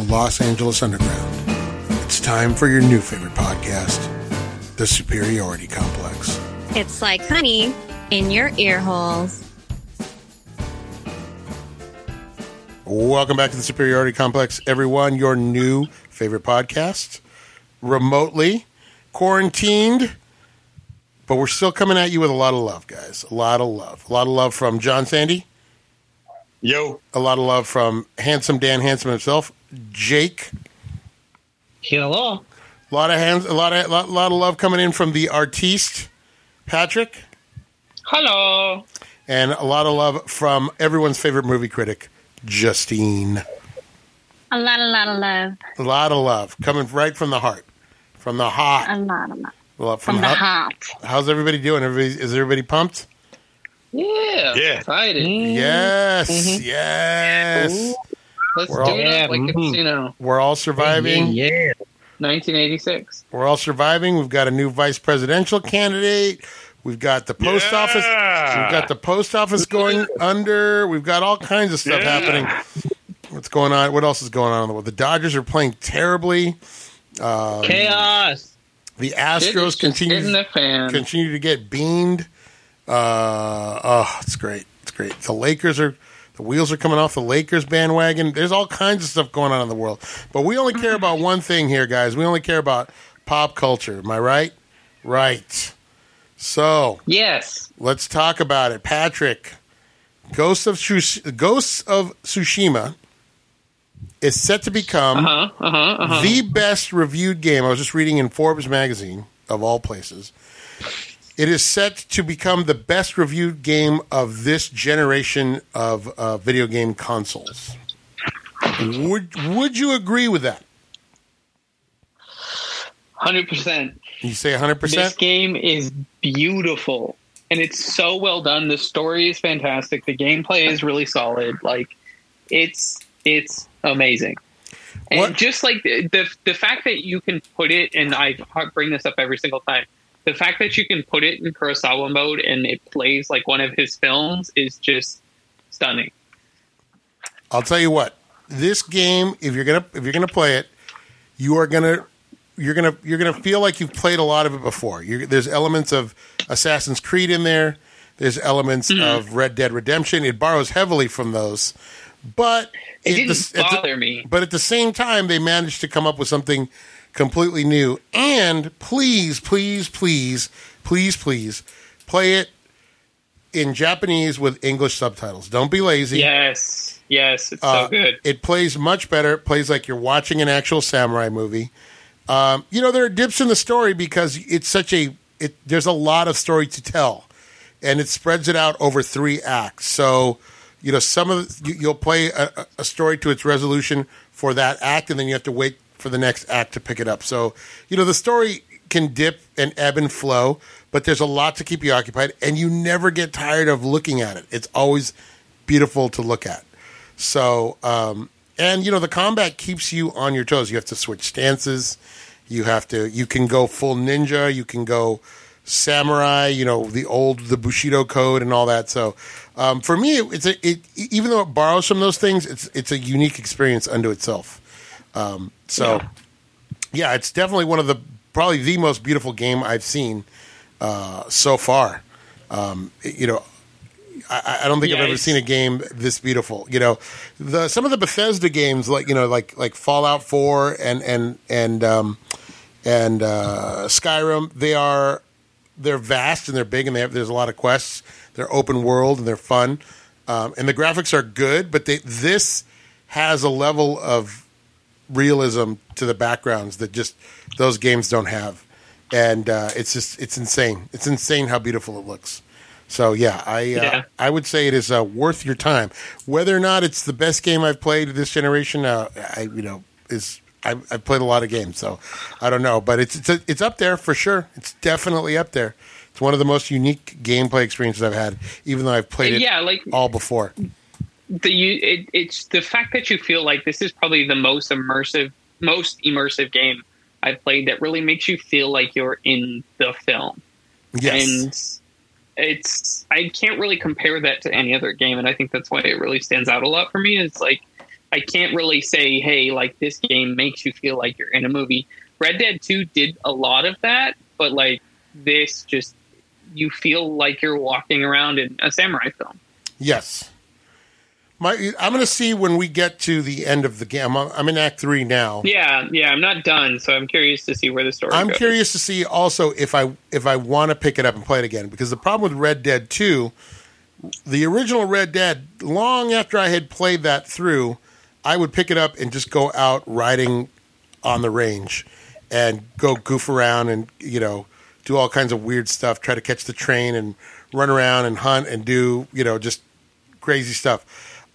the Los Angeles Underground. It's time for your new favorite podcast, The Superiority Complex. It's like honey in your ear holes. Welcome back to the Superiority Complex, everyone. Your new favorite podcast, remotely quarantined, but we're still coming at you with a lot of love, guys. A lot of love. A lot of love from John Sandy. Yo. A lot of love from handsome Dan Handsome himself, Jake. Hello. A lot of hands, a lot of lot, lot of love coming in from the artiste, Patrick, Hello. and a lot of love from everyone's favorite movie critic, Justine. A lot, a lot of love. A lot of love coming right from the heart, from the heart. A lot, a lot. Well, From the how- heart. How's everybody doing? Everybody, is everybody pumped? Yeah. Yeah. Excited. Yes, mm-hmm. yes. Let's We're do all- it Yeah, like mhm. it's, you know, We're all surviving. Yeah. 1986. We're all surviving. We've got a new vice presidential candidate. We've got the post Yeah. office. We've got the post office going under. We've got all kinds of stuff Yeah. happening. What's going on? What else is going on in the world? The Dodgers are playing terribly. Chaos. The Astros continue the fan. continue to get beamed. Uh, oh, it's great. It's great. The Lakers are the wheels are coming off the Lakers bandwagon. There's all kinds of stuff going on in the world, but we only care about one thing here, guys. We only care about pop culture. Am I right? Right. So Yes. let's talk about it, Patrick. Ghosts of Tsush- Ghosts of Tsushima is set to become Uh huh. Uh huh. Uh huh. the best reviewed game. I was just reading in Forbes magazine, of all places. It is set to become the best reviewed game of this generation of uh, video game consoles. Would Would you agree with that? Hundred percent. You say 100%? This game is beautiful, and it's so well done. The story is fantastic. The gameplay is really solid. Like, it's it's amazing. And What- just like the, the the fact that you can put it, and I bring this up every single time. The fact that you can put it in Kurosawa mode and it plays like one of his films is just stunning. I'll tell you what. This game, if you're gonna if you're gonna play it, you are gonna you're gonna you're gonna feel like you've played a lot of it before. You're, there's elements of Assassin's Creed in there. There's elements hmm. of Red Dead Redemption. It borrows heavily from those, but It at didn't the- at the- bother me. But at the same time, they managed to come up with something completely new. And please, please, please, please, please, play it in Japanese with English subtitles. Don't be lazy. Yes, yes, it's Uh, so good. It plays much better. It plays like you're watching an actual samurai movie. Um, you know, there are dips in the story because it's such a. It, there's a lot of story to tell, and it spreads it out over three acts. So, you know, some of you, you'll play a- a story to its resolution for that act, and then you have to wait for the next act to pick it up. So, you know, the story can dip and ebb and flow, but there's a lot to keep you occupied, and you never get tired of looking at it. It's always beautiful to look at. So, um, and you know, the combat keeps you on your toes. You have to switch stances. You have to. You can go full ninja. You can go samurai. You know, the old the Bushido code and all that. So, um, for me, it's a. It, even though it borrows from those things, it's it's a unique experience unto itself. Um, so, yeah. it's definitely one of the probably the most beautiful game I've seen uh, so far. Um, you know, I, I don't think I've ever seen a game this beautiful. You know, the some of the Bethesda games, like you know, like like Fallout Four and and and um, and uh, Skyrim, they are they're vast and they're big and they have, there's a lot of quests. They're open world and they're fun, um, and the graphics are good. But they, this has a level of realism to the backgrounds that just those games don't have, and uh, it's just it's insane. It's insane how beautiful it looks. So yeah, I uh, Yeah. I would say it is uh, worth your time. Whether or not it's the best game I've played this generation, uh, I you know is I've, I've played a lot of games, so I don't know, but it's it's it's up there for sure. It's definitely up there. It's one of the most unique gameplay experiences I've had, even though I've played it yeah, like all before. The you it, it's the fact that you feel like this is probably the most immersive most immersive game I've played that really makes you feel like you're in the film. Yes, And it's I can't really compare that to any other game and I think that's why it really stands out a lot for me. It's like I can't really say, hey, like this game makes you feel like you're in a movie. Red Dead 2 did a lot of that, but like this just you feel like you're walking around in a samurai film. Yes. My, I'm going to see when we get to the end of the game. I'm, I'm in Act Three now. Yeah, yeah, I'm not done, so I'm curious to see where the story. I'm goes. curious to see also if I if I want to pick it up and play it again because the problem with Red Dead Two, the original Red Dead, long after I had played that through, I would pick it up and just go out riding on the range and go goof around and you know do all kinds of weird stuff, try to catch the train and run around and hunt and do you know just crazy stuff.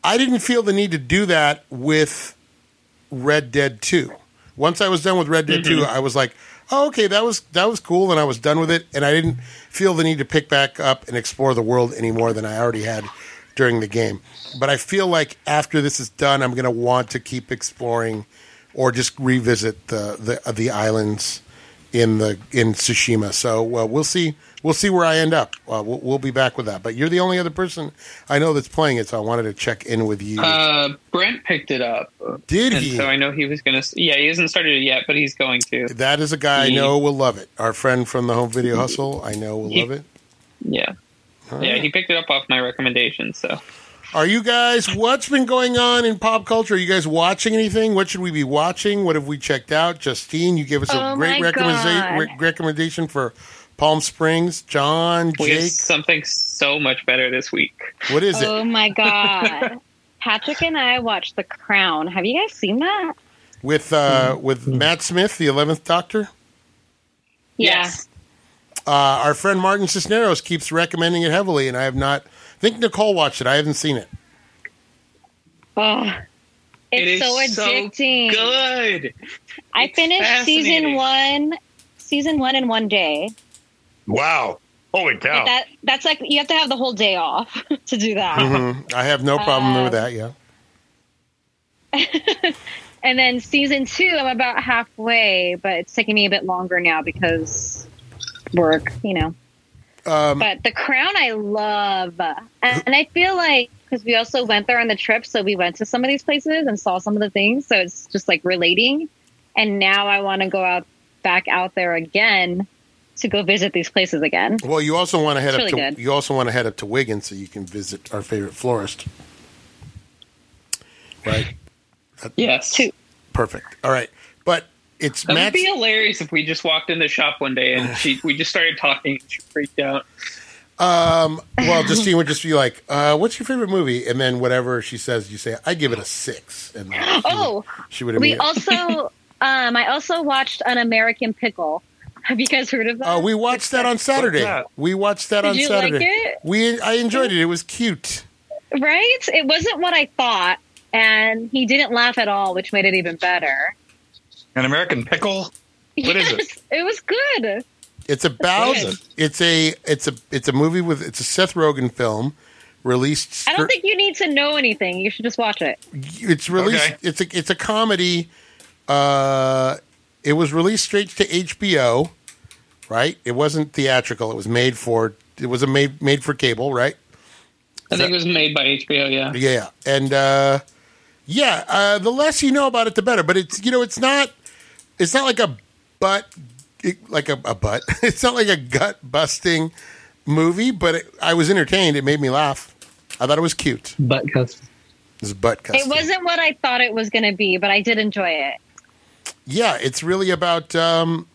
I didn't feel the need to do that with Red Dead 2. Once I was done with Red Dead 2, I was like, oh, okay, that was that was cool, and I was done with it, and I didn't feel the need to pick back up and explore the world any more than I already had during the game. But I feel like after this is done, I'm going to want to keep exploring or just revisit the the, the islands in the in Tsushima. So uh, we'll see we'll see where I end up. Uh, we'll, we'll be back with that. But you're the only other person I know that's playing it, so I wanted to check in with you. Uh, Brent picked it up. Did and he? So I know he was going to. Yeah, he hasn't started it yet, but he's going to. That is a guy I know will love it. Our friend from the Home Video Hustle, I know will He- love it. Yeah. All Yeah, he picked it up off my recommendation. So Are you guys? What's been going on in pop culture? Are you guys watching anything? What should we be watching? What have we checked out? Justine, you gave us a Oh great my recommendation. Re- recommendation for Palm Springs. John, we have Jake, something so much better this week. what is it? Oh my god. Patrick and I watched The Crown. Have you guys seen that? With uh, with Matt Smith, the Eleventh Doctor. Yeah. Yes. Uh, our friend Martin Cisneros keeps recommending it heavily, and I have not. I think Nicole watched it. I haven't seen it. Oh, It it's is so addicting. good. I It's finished season fascinating. one, season one in one day. Wow. Holy But cow. that that's like you have to have the whole day off to do that. Mhm. I have no problem Uh, with that. Yeah. And then season two, I'm about halfway, but it's taking me a bit longer now because work, you know. Um, But The Crown, I love, and, and I feel like because we also went there on the trip, so we went to some of these places and saw some of the things, so it's just like relating. And now I want to go out back out there again to go visit these places again. Well, you also want to head It's up really to good. you also want to head up to Wigan so you can visit our favorite florist. Right. Yes. Two. Perfect. All right. But it's That would Matt's be hilarious if we just walked in the shop one day and she we just started talking and she freaked out. um well Justine would just be like, uh, what's your favorite movie? And then whatever she says, you say, I give it a six. And she Oh, would, she would we also, um, I also watched An American Pickle. Have you guys heard of that? Oh, we watched that on Saturday. that? We watched that Did on you like Saturday. it? We I enjoyed it. It was cute. right? It wasn't what I thought, and he didn't laugh at all, which made it even better. An American pickle? What is it? Yes, It was good. It's about it? it's a it's a it's a movie with it's a Seth Rogen film released I don't think you need to know anything. You should just watch it. it's released Okay. it's a it's a comedy uh it was released straight to HBO right? It wasn't theatrical. It was made for it was a made made for cable right? I think it was made by HBO, yeah. yeah and uh yeah uh the less you know about it the better. But it's you know it's not it's not like a butt it- like a, a butt. It's not like a gut busting movie but it, I was entertained. It made me laugh. I thought it was cute. It Butt cuss. was butt It wasn't what I thought it was going to be, but I did enjoy it. yeah, it's really about um,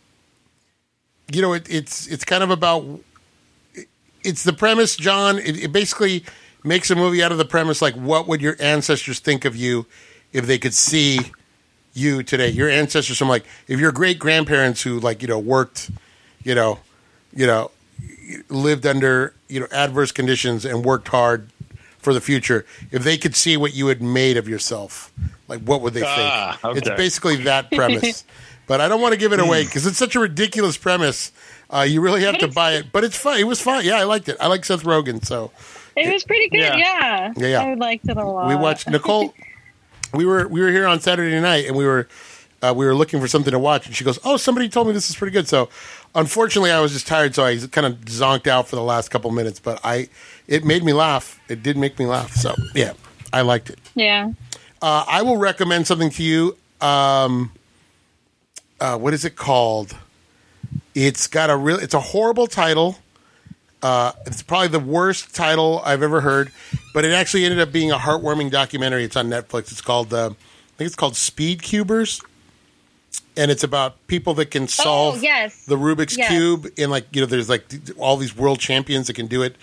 you know, it, it's it's kind of about it's the premise, John. It, it basically makes a movie out of the premise, like what would your ancestors think of you if they could see you today? Your ancestors from like if your great grandparents who like you know worked, you know, you know, lived under you know adverse conditions and worked hard for the future. If they could see what you had made of yourself, like what would they Ah, think? It's basically that premise. but I don't want to give it away because it's such a ridiculous premise. Uh, you really have But to buy it. But it's fun. It was fun. Yeah, I liked it. I like Seth Rogen. So It was pretty good. Yeah. Yeah, Yeah, yeah. I liked it a lot. we watched Nicole. we were we were here on Saturday night and we were uh, we were looking for something to watch and she goes, "Oh, somebody told me this is pretty good." So unfortunately, I was just tired, so I kind of zonked out for the last couple minutes. But I it made me laugh. It did make me laugh. So yeah, I liked it. Yeah. Uh, I will recommend something to you. Um, uh, what is it called? It's got a real. It's a horrible title. Uh, it's probably the worst title I've ever heard, but it actually ended up being a heartwarming documentary. It's on Netflix. It's called. Uh, I think it's called Speed Cubers, and it's about people that can solve Oh, yes. the Rubik's Yes. cube. And like you know, there's like all these world champions that can do it.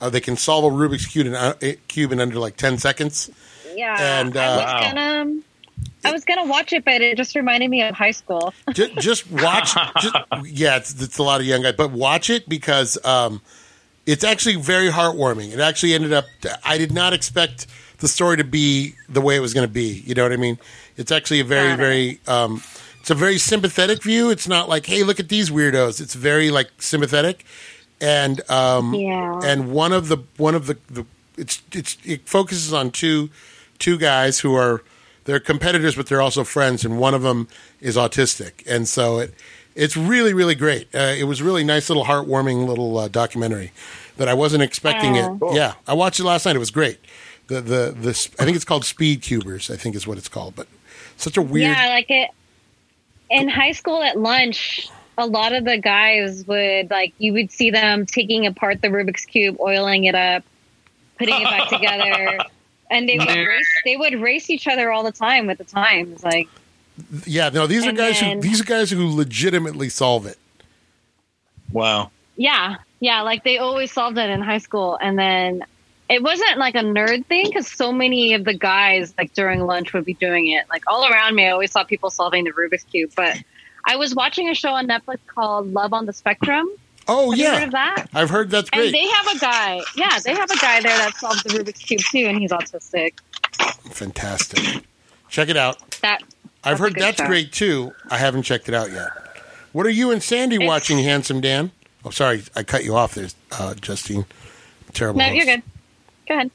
Uh, they can solve a Rubik's cube in, uh, cube in under like ten seconds. Yeah, And, I uh, was Wow. gonna, I was gonna watch it, but it just reminded me of high school. just, just watch. just, yeah, it's, it's a lot of young guys, but watch it because um, it's actually very heartwarming. It actually ended up. I did not expect the story to be the way it was going to be. You know what I mean? It's actually a very, very. Um, it's a very sympathetic view. It's not like, hey, look at these weirdos. It's very like sympathetic, and um, Yeah. and one of the one of the, the it's it's it focuses on two two guys who are they're competitors but they're also friends and one of them is autistic. And so it it's really really great. Uh, it was really nice little heartwarming little uh, documentary that I wasn't expecting Oh. it yeah. I watched it last night. It was great. The the this I think it's called Speed Cubers I think is what it's called but such a weird Yeah, like it in high school at lunch. A lot of the guys would like you would see them taking apart the Rubik's cube, oiling it up, putting it back together, and they would race. They would race each other all the time with the times. Like yeah no these are guys then- who these are guys who legitimately solve it Wow. yeah, yeah, like they always solved it in high school, and then it wasn't like a nerd thing because so many of the guys like during lunch would be doing it. Like all around me, I always saw people solving the Rubik's cube, but. I was watching a show on Netflix called Love on the Spectrum. Oh Have you heard yeah of that? I've heard that's great And they have a guy. Yeah, they have a guy there that solves the Rubik's cube too, and he's autistic. fantastic check it out That I've heard that's show. great too. I haven't checked it out yet. What are you and Sandy It's- watching, Handsome Dan? Oh, sorry, I cut you off there, uh, Justine. Terrible. no, host. you're good. Go ahead.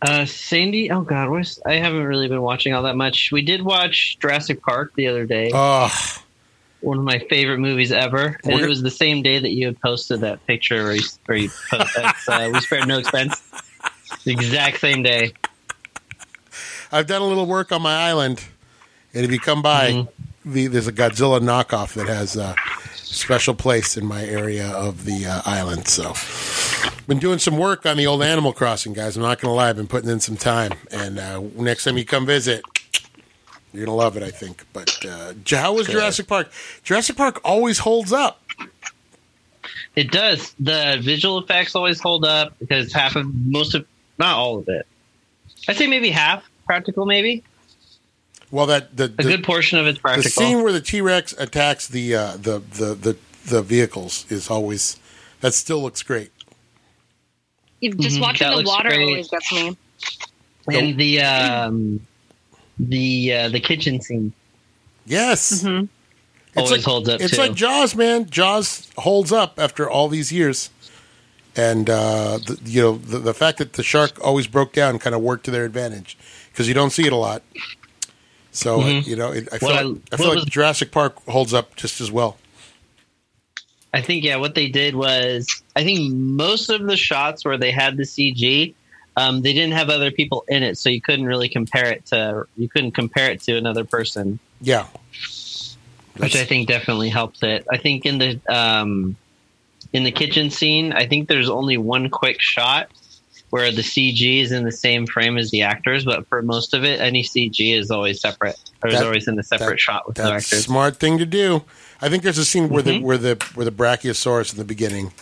Uh, Sandy. Oh God, where's, I haven't really been watching all that much. We did watch Jurassic Park the other day. Oh, one of my favorite movies ever, and it was the same day that you had posted that picture where you, where you post, that's, uh, we spared no expense. The exact same day. I've done a little work on my island, and if you come by, Mm-hmm. the, there's a Godzilla knockoff that has a special place in my area of the uh, island. So, been doing some work on the old Animal Crossing, guys. I'm not going to lie, I've been putting in some time, and uh, next time you come visit. You're gonna love it, I think. But uh, how was Jurassic Park? Jurassic Park always holds up. It does. The visual effects always hold up because half of most of not all of it. I'd say maybe half practical, maybe Well, that the a good portion of it's practical. the scene where the T Rex attacks the, uh, the the the the vehicles is always that still looks great. You've just Mhm, watching that the water great. always gets me. and the um, the uh, the kitchen scene Yes, Mhm. It's always like- holds up it's too. like Jaws, man. Jaws holds up after all these years, and uh, the, you know the, the fact that the shark always broke down kind of worked to their advantage because you don't see it a lot. So uh, Mhm. you know, it, I feel What I- like, I feel what like Jurassic Park holds up just as well. I think yeah, what they did was I think most of the shots where they had the CG, um, they didn't have other people in it, so you couldn't really compare it to you couldn't compare it to another person, Yeah, which I think definitely helps it. I think in the um, in the kitchen scene, I think there's only one quick shot where the CG is in the same frame as the actors, but for most of it, any CG is always separate. Or is always in a separate that- shot with the That's actors. smart thing to do. I think there's a scene where the Mhm. where the where the Brachiosaurus in the beginning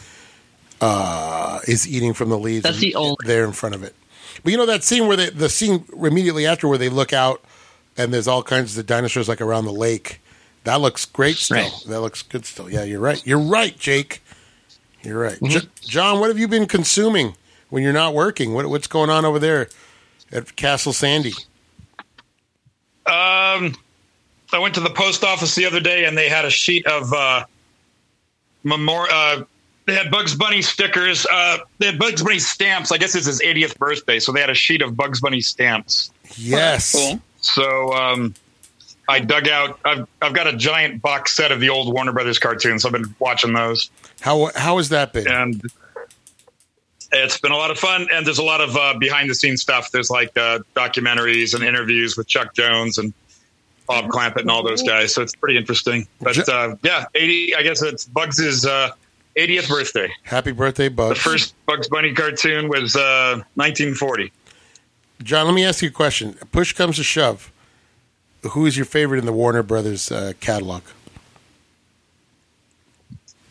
uh, is eating from the leaves. That's the only- there in front of it. But you know that scene where they, the scene immediately after where they look out and there's all kinds of dinosaurs like around the lake. That looks great still. Right. That looks good still. Yeah, you're right. You're right, Jake. You're right. Mm-hmm. Jo- John, what have you been consuming when you're not working? What, what's going on over there at Castle Sandy? Um, I went to the post office the other day and they had a sheet of uh, memor- uh They had Bugs Bunny stickers. Uh, they had Bugs Bunny stamps. I guess it's his 80th birthday, so they had a sheet of Bugs Bunny stamps. Yes. Cool. So um, I dug out. I've I've got a giant box set of the old Warner Brothers cartoons. I've been watching those, How how has that been? and It's been a lot of fun, and there's a lot of uh, behind the scenes stuff. There's like uh, documentaries and interviews with Chuck Jones and Bob Clampett and all those guys. So it's pretty interesting. But uh, yeah, 80. I guess it's Bugs' uh, 80th birthday. Happy birthday, Bugs. The first Bugs Bunny cartoon was uh, 1940. John, let me ask you a question. Push comes to shove. Who is your favorite in the Warner Brothers uh, catalog?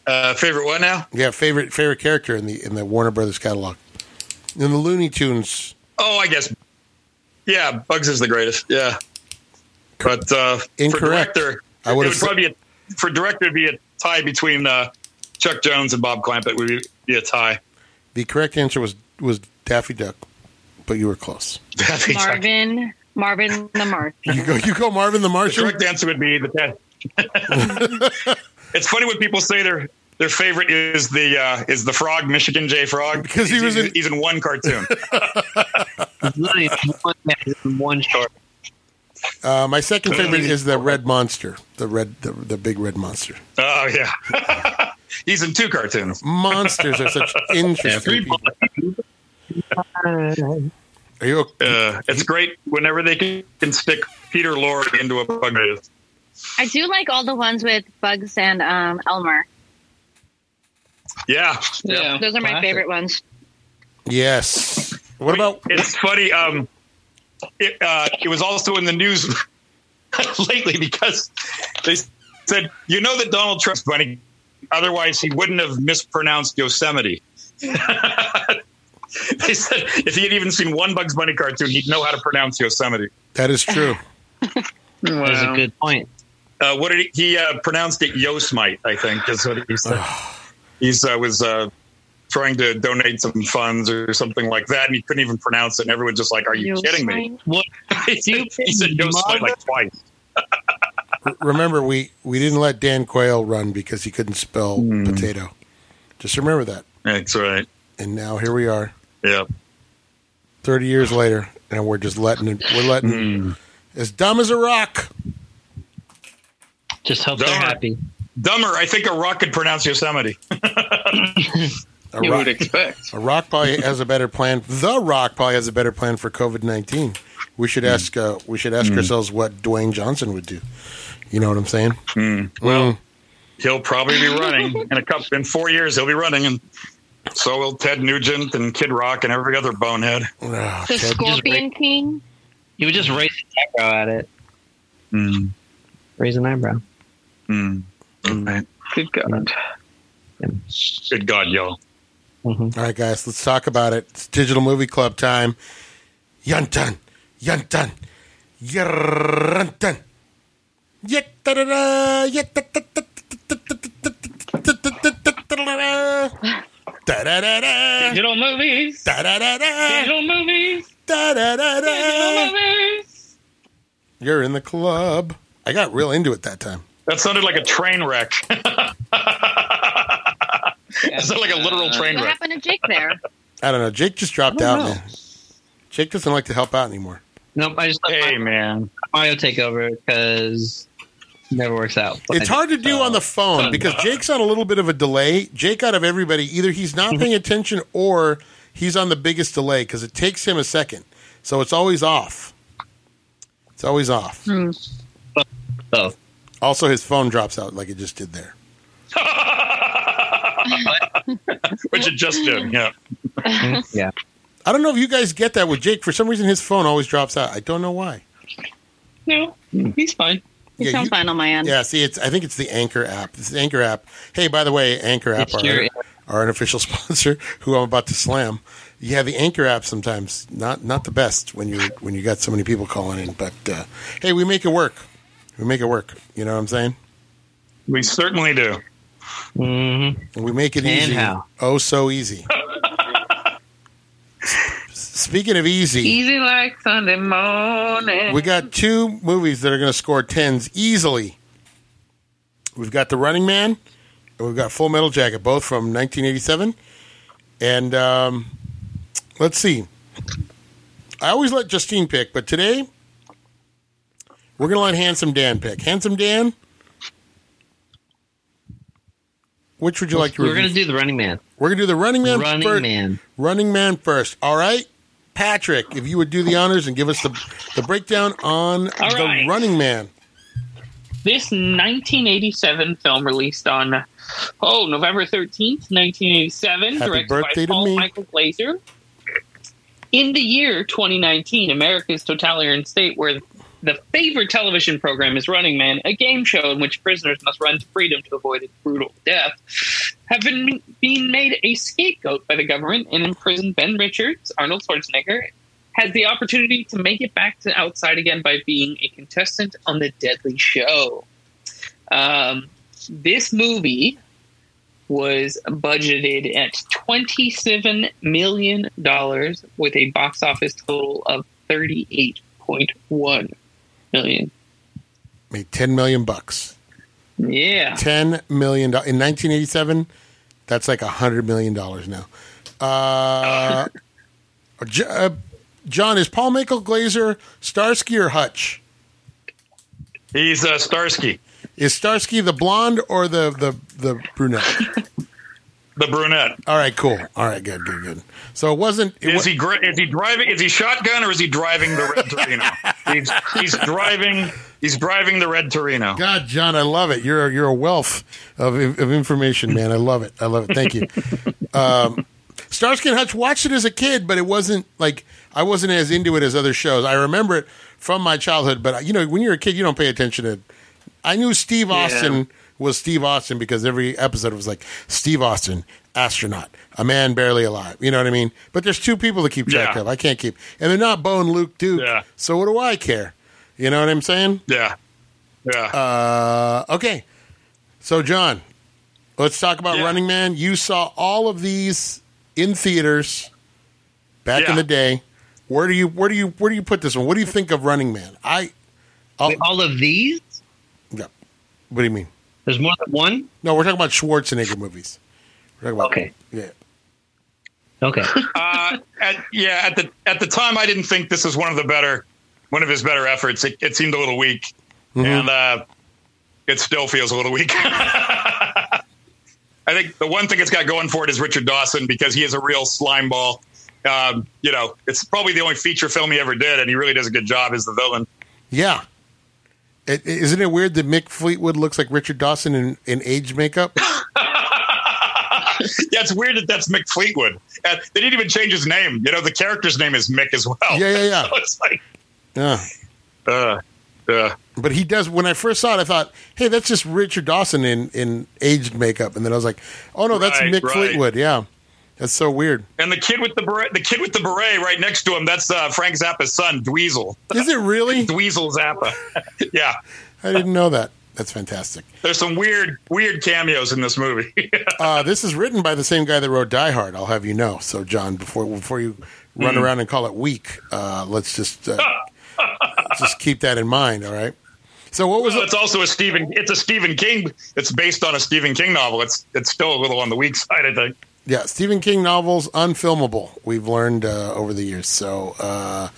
Uh, favorite what now? Yeah, favorite favorite character in the in the Warner Brothers catalog. In the Looney Tunes, Oh, I guess. Yeah, Bugs is the greatest. Yeah, but uh, for Incorrect. director, I would probably a, for director be a tie between uh, Chuck Jones and Bob Clampett. Would be, be a tie. the correct answer was was Daffy Duck, but you were close. Daffy Duck. Marvin, Marvin the Mark. You go, you go, Marvin the The correct answer would be the. Test. It's funny when people say their their favorite is the uh, is the frog, Michigan J Frog, Because he He's- was he's, in- he's in one cartoon. It's literally one, one short. Uh, my second favorite is the Red Monster, the red, the, the big red monster. oh yeah, he's in two cartoons. Monsters are such interesting people. Are you okay? Uh, it's great whenever they can, can stick Peter Lorre into a bug maze. I do like all the ones with Bugs and um, Elmer. Yeah, Yeah. Those are my Classic. favorite ones. Yes. What about it's funny. Um, it, uh, it was also in the news lately because they said, you know that Donald Trump's funny, otherwise he wouldn't have mispronounced Yosemite. they said if he had even seen one Bugs Bunny cartoon, he'd know how to pronounce Yosemite. that? Is true. That's a good point. Uh, what did he, he uh, pronounced it? Yosemite, I think, is what he said. He's uh, was uh, trying to donate some funds or something like that, and he couldn't even pronounce it. And everyone's just like, "Are you kidding me?" What? he said, he said Yosemite like twice. Remember, we we didn't let Dan Quayle run because he couldn't spell Hmm. potato. Just remember that. That's right. And now here we are, Yeah. thirty years later, and we're just letting it. We're letting Hmm. as dumb as a rock. Just hope they're happy. Dumber. I think a rock could pronounce Yosemite. A You rock, would expect. a rock probably has a better plan. The Rock probably has a better plan for COVID nineteen. We should Hmm. ask. Uh, we should ask ourselves what Dwayne Johnson would do. You know what I'm saying? Well, he'll probably be running in a couple in four years. He'll be running, and so will Ted Nugent and Kid Rock and every other bonehead. Ah, The Ted- Scorpion King. He would just raise an eyebrow at it. Mm. Raise an eyebrow. Mm. Right. Good God. Good God, y'all. Mm-hmm. All right, guys, let's talk about it. It's Digital Movie Club time. Yuntan, yuntan, yuntan. Digital movies. Digital movies. Digital movies. You're in the club. I got real into it that time. That sounded like a train wreck. that like a literal uh, train wreck? What happened to Jake there? I don't know. Jake just dropped out, know. man. Jake doesn't like to help out anymore. Nope, I just let Hey, man. Mario take over because it never works out. It's hard to do on the phone because Jake's on a little bit of a delay. Jake, out of everybody, either he's not paying attention or he's on the biggest delay because it takes him a second. So it's always off. It's always off. Hmm. both. Also, his phone drops out like it just did there. Which it just did. Yeah. Yeah. I don't know if you guys get that with Jake. For some reason, his phone always drops out. I don't know why. No, he's fine. It Yeah, sounds you- fine on my end. Yeah, see, it's. I think it's the Anchor app. It's the Anchor app. Hey, by the way, Anchor app It's are, your- are an official sponsor who I'm about to slam. Yeah, the Anchor app sometimes not not the best when you when you got so many people calling in, but uh, hey, we make it work. We make it work. You know what I'm saying? We certainly do. Hmm we make it And easy. how? Oh, so easy. Speaking of easy, Easy like Sunday morning. we got two movies that are going to score tens easily. We've got The Running Man, and we've got Full Metal Jacket, both from 1987. And um, let's see. I always let Justine pick, but today we're going to let Handsome Dan pick. Handsome Dan, Which would you like to We're going to do the Running Man. We're gonna do the Running Man Running first. Man. Running Man first. All right, Patrick, if you would do the honors and give us the the breakdown on All the right. Running Man. This 1987 film released on oh November 13th, 1987, Happy directed by Paul me. Michael Glaser. In the year 2019, America's totalitarian state where the favorite television program is Running Man, a game show in which prisoners must run to freedom to avoid a brutal death, have been being made a scapegoat by the government and imprisoned Ben Richards, Arnold Schwarzenegger, has the opportunity to make it back to outside again by being a contestant on the Deadly Show. Um, this movie was budgeted at $27 million with a box office total of 38.1 million. Made ten million bucks. Yeah. Ten million dollars in 1987. That's like a hundred million dollars now. Uh, uh, John, is Paul Michael Glaser Starsky or Hutch? He's uh, Starsky, Is Starsky the blonde or the the the brunette? the brunette. All right, cool. All right, good, good, good. So it wasn't. It Is wa- he is he driving? Is he shotgun or is he driving the red Torino? he's he's driving. He's driving the red Torino. God, John, I love it. You're you're a wealth of of information, man. I love it. I love it. Thank you. Um, Starsky and Hutch watched it as a kid, but it wasn't like I wasn't as into it as other shows. I remember it from my childhood, but you know, when you're a kid, you don't pay attention to. I knew Steve Austin was Steve Austin because every episode was like Steve Austin, astronaut, a man barely alive. You know what I mean? But there's two people to keep track Yeah. of. I can't keep, and they're not Bo and Luke Duke. Yeah. So what do I care? You know what I'm saying? Yeah, yeah. Uh, okay. So, John, let's talk about Yeah. Running Man. You saw all of these in theaters back in the day. Where do you where do you where do you put this one? What do you think of Running Man? I Wait, all of these? yeah. What do you mean? There's more than one? No, we're talking about Schwarzenegger movies. We're talking about Okay. Yeah. Okay. uh, at, yeah, at the at the time, I didn't think this was one of the better, one of his better efforts. It, it seemed a little weak, and uh, it still feels a little weak. I think the one thing it's got going for it is Richard Dawson because he is a real slime ball. Um, you know, it's probably the only feature film he ever did, and he really does a good job as the villain. Yeah. It, isn't it weird that Mick Fleetwood looks like Richard Dawson in, in age makeup? Yeah, it's weird that that's Mick Fleetwood. And they didn't even change his name. You know, the character's name is Mick as well. Yeah, yeah, yeah. so it's like, Yeah. uh, uh, But he does. When I first saw it, I thought, "Hey, that's just Richard Dawson in, in aged makeup." And then I was like, "Oh no, that's Right, Mick right. Fleetwood." Yeah, that's so weird. and the kid with the beret, the kid with the beret right next to him, that's uh, Frank Zappa's son, Dweezil. Is it really? Dweezil Zappa. yeah. I didn't know that. That's fantastic. There's some weird, weird cameos in this movie. Uh, this is written by the same guy that wrote Die Hard. I'll have you know. So, John, before before you run Hmm. around and call it weak, uh, let's just uh, just keep that in mind. All right. So, what was well, it? it's also a Stephen. It's a Stephen King. It's based on a Stephen King novel. It's it's still a little on the weak side, I think. Yeah, Stephen King novels unfilmable. We've learned uh, over the years. So uh,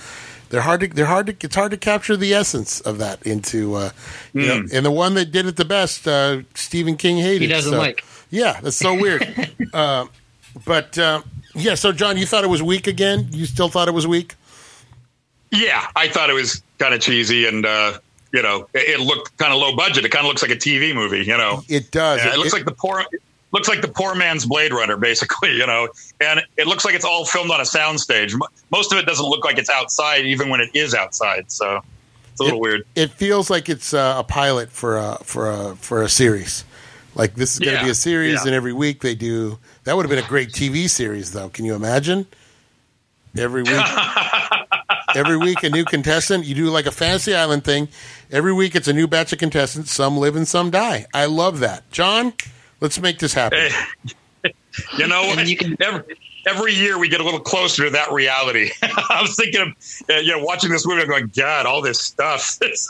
they're hard to they're hard to it's hard to capture the essence of that into uh, you know. And the one that did it the best, uh, Stephen King hated. He doesn't so- like. Yeah, that's so weird. uh, but uh, yeah, so John, you thought it was weak again. You still thought it was weak. Yeah, I thought it was kind of cheesy, and uh, you know, it, it looked kind of low budget. It kind of looks like a TV movie. You know, It does. Yeah, it looks like the poor. Looks like the poor man's Blade Runner, basically, you know, and it looks like it's all filmed on a soundstage. Most of it doesn't look like it's outside, even when it is outside. So it's a little weird. it feels like it's uh, a pilot for a for a for a series. Like this is going to Yeah, be a series, yeah. and every week they do. That would have been a great TV series, though. Can you imagine? Every week, every week a new contestant. You do like a Fantasy Island thing. Every week it's a new batch of contestants. Some live and some die. I love that, John. Let's make this happen. You know, And you can- every, every year we get a little closer to that reality. I was thinking of, uh, you know, watching this movie, I'm going, God, all this stuff. It's,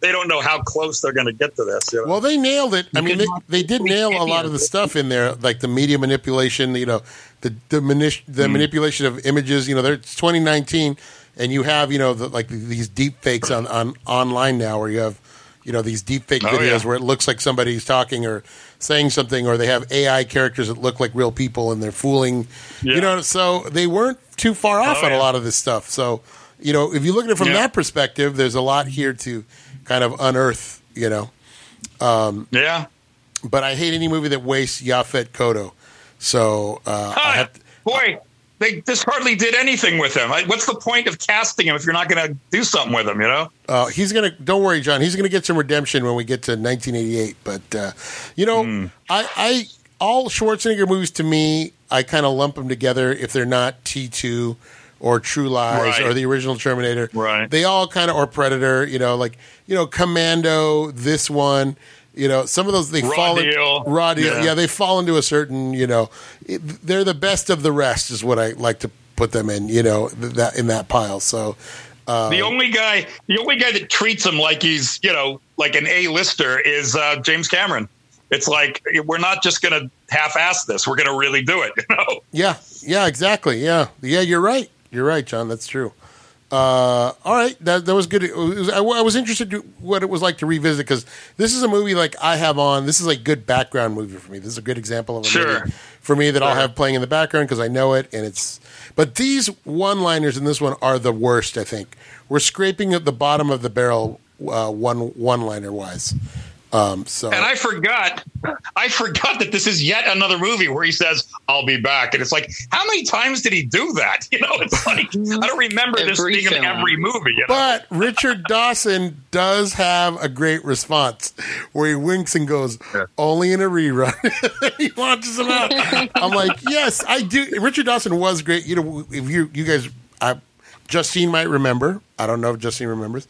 they don't know how close they're going to get to this. You know? Well, they nailed it. I mean, they, they did nail a lot of the stuff in there, like the media manipulation. You know, the the, manip- the manipulation of images. You know, it's 2019, and you have you know the, like these deep fakes on, on online now, where you have You know, these deep fake Oh, videos yeah. where it looks like somebody's talking or saying something, or they have AI characters that look like real people and they're fooling. You know, so they weren't too far off Oh, on a lot of this stuff. So, you know, if you look at it from Yeah. that perspective, there's a lot here to kind of unearth. You know, Yeah. but I hate any movie that wastes Yaphet Kotto. So uh, I have. boy, they just hardly did anything with him. Like, What's the point of casting him if you're not going to do something with him? You know? Uh, he's gonna. Don't worry, John. He's gonna get some redemption when we get to 1988. But uh, you know, Hmm. I, I all Schwarzenegger movies to me, I kind of lump them together if they're not T2 or True Lies Right. or the original Terminator. Right. They all kind of or Predator. You know, like you know, Commando. This one. You know, some of those they Raw fall in- raw deal. Yeah. Yeah. they fall into a certain. You know, it, they're the best of the rest is what I like to put them in. You know, th- that in that pile. So. Uh, the only guy, the only guy that treats him like he's, you know, like an A-lister is uh, James Cameron. It's like we're not just going to half-ass this; we're going to really do it. You know? Yeah, yeah, exactly. Yeah, yeah, you're right. You're right, John. That's true. Uh, all right, that that was good. Was, I, I was interested to what it was like to revisit because this is a movie like I have on. This is like good background movie for me. This is a good example of a Sure. movie for me that I'll have playing in the background because I know it and it's. But these one-liners in this one are the worst. I think we're scraping at the bottom of the barrel, uh, one one-liner wise. Um, so And I forgot, I forgot that this is yet another movie where he says, "I'll be back," and it's like, how many times did he do that? You know, it's like I don't remember this Every being in every movie. You know? But Richard Dawson does have a great response where he winks and goes, only in a rerun. he launches him out. I'm like, yes, I do. Richard Dawson was great. You know, if you you guys, I, Justine might remember. I don't know if Justine remembers,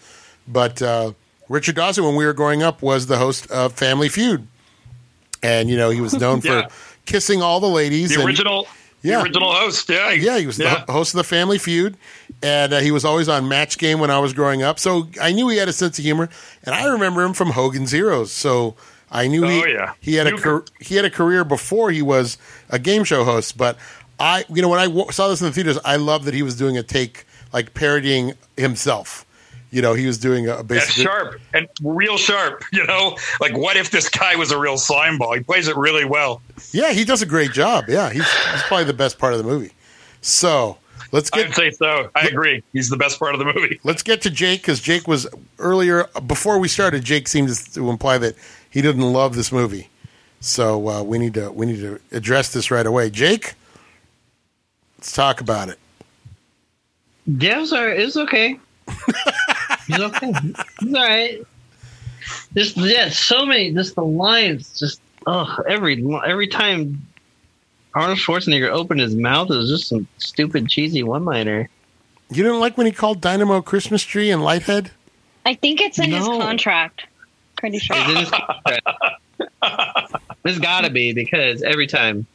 but uh, Richard Dawson, when we were growing up, was the host of Family Feud, and you know he was known Yeah. for kissing all the ladies. the and- original, Yeah. the original host. Yeah, yeah, he was Yeah. the host of the Family Feud, and uh, he was always on Match Game when I was growing up. So I knew he had a sense of humor, and I remember him from Hogan's Heroes. So I knew he Oh, yeah. he had a car- he had a career before he was a game show host. But I, you know, when I w- saw this in the theaters, I loved that he was doing a take like parodying himself. You know, he was doing a Yeah, basically sharp and real sharp. You know, like what if this guy was a real slime ball? He plays it really well. Yeah, he does a great job. Yeah, he's, he's probably the best part of the movie. So let's get I'd say so. I agree. He's the best part of the movie. Let's get to Jake because Jake was earlier before we started. Jake seemed to imply that he didn't love this movie, so uh, we need to we need to address this right away. Jake, let's talk about it. Yeah, it was, all right. it was okay. He's okay. He's all right. Just yeah, so many. Just the lines. Just oh, every every time Arnold Schwarzenegger opened his mouth, it was just some stupid, cheesy one-liner. You didn't like when he called Dynamo Christmas Tree and Lighthead? I think it's in his contract. Pretty sure. It's in his contract. It's got to be because every time.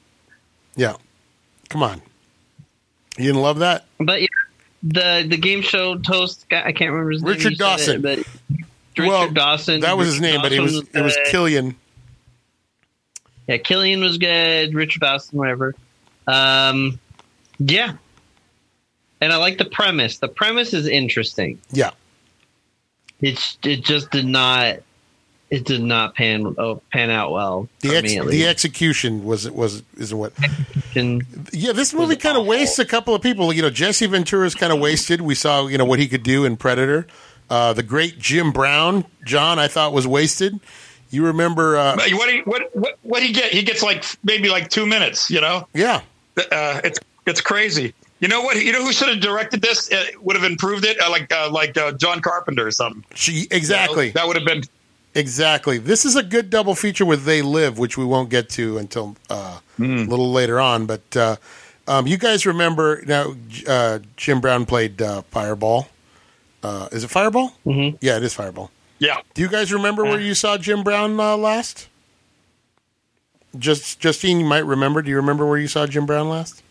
Yeah, come on. You didn't love that? But yeah, the the game show host guy, I can't remember his. Richard said Dawson. it, but Richard well, Dawson. that was his name, but it was Dawson it was. Killian. Yeah, Killian was good. Richard Dawson, whatever. Um, yeah, and I like the premise. The premise is interesting. Yeah, It's it just did not it did not pan oh, pan out well the ex, the execution was was isn't what And Yeah, this movie kind of wastes a couple of people. You know, Jesse Ventura's kind of wasted. We saw, you know, what he could do in Predator. Uh, the great Jim Brown, John, I thought was wasted. You remember? Uh, What he what what what he get? He gets like maybe like two minutes. You know, yeah, uh, it's it's crazy. You know what? You know who should have directed this? It would have improved it, uh, like uh, like uh, John Carpenter or something. she You know? exactly, That would have been exactly. This is a good double feature with They Live, which we won't get to until uh, a little later on. But uh, um, you guys remember now? Uh, Jim Brown played uh, Fireball. Uh, is it Fireball? Mhm. Yeah, it is Fireball. yeah. Do you guys remember where you saw Jim Brown uh, last? Just Justine, you might remember. Do you remember where you saw Jim Brown last?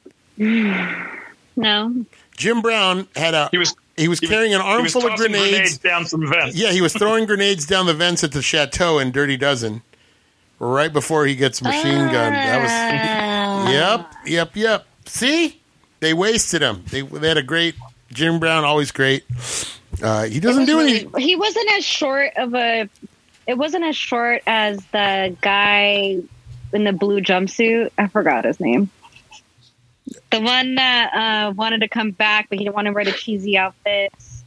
no. Jim Brown had a He was he was he was- carrying an armful of tossing grenades. down some vents. Yeah, he was throwing grenades down the vents at the chateau in Dirty Dozen, right before he gets machine gunned. That was Ah. yep, yep, yep. See, they wasted him. They they had a great Jim Brown, always great. Uh, he doesn't do really- any. He wasn't as short of a. It wasn't as short as the guy in the blue jumpsuit. I forgot his name. The one that uh, wanted to come back, but he didn't want to wear the cheesy outfits.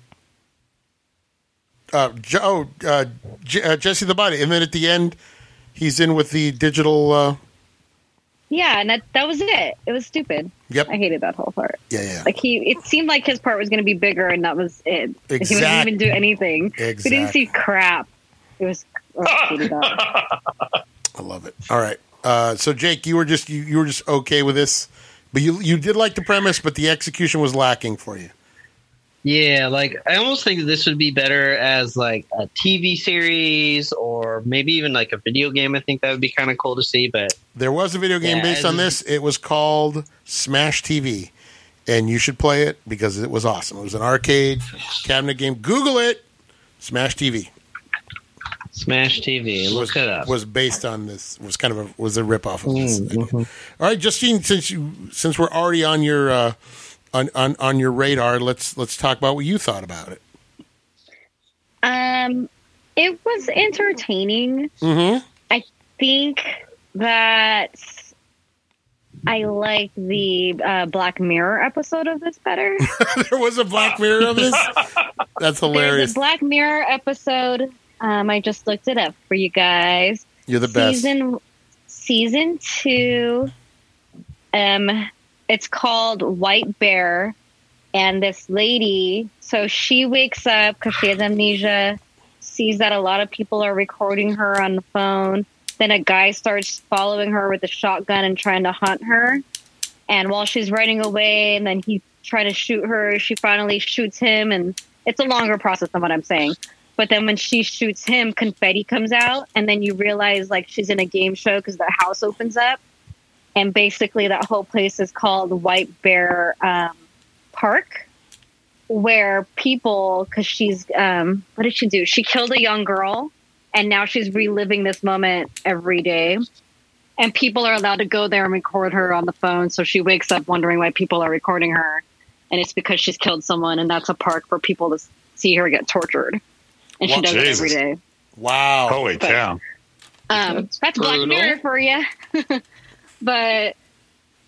Uh, Jo- oh, uh, J- uh, Jesse the Body, and then at the end, he's in with the digital. Uh, Yeah, and that that was it. It was stupid. yep. I hated that whole part. Yeah, yeah. Like he, it seemed like his part was going to be bigger, and that was it. Like, He didn't even do anything. We Exact- didn't see crap. It was. oh, I. I love it. All right. Uh, so Jake, you were just you, you were just okay with this, but you you did like the premise, but the execution was lacking for you. Yeah, like I almost think this would be better as like a TV series or maybe even like a video game. I think that would be kind of cool to see. But There was a video game Yeah, based on this. It was called Smash TV, and you should play it because it was awesome. It was an arcade cabinet game. Google it. Smash TV Smash TV, look was, it up. was based on this. Was kind of a, was a ripoff of this. Mm, All right, Justine. Since you since we're already on your uh, on, on on your radar, let's let's talk about what you thought about it. Um, it was entertaining. Mm-hmm. I think that I like the uh, Black Mirror episode of this better. there was a Black Mirror of this. That's There's hilarious. a Black Mirror episode. Um, I just looked it up for you guys. You're the best. Season season two. Um, it's called White Bear, and this lady. So she wakes up because she has amnesia. Sees that a lot of people are recording her on the phone. Then a guy starts following her with a shotgun and trying to hunt her. And while she's running away, and then he trying to shoot her, she finally shoots him, and it's a longer process than what I'm saying. But then when she shoots him, confetti comes out, and then you realize like she's in a game show because the house opens up, and basically that whole place is called White Bear um, Park, where people because she's um, what did she do? She killed a young girl, and now she's reliving this moment every day. And people are allowed to go there and record her on the phone. So she wakes up wondering why people are recording her, and it's because she's killed someone, and that's a park for people to see her get tortured. And she does Jesus. it every day. Wow. Holy But- cow! Um, That's that's Black. Mirror for you. but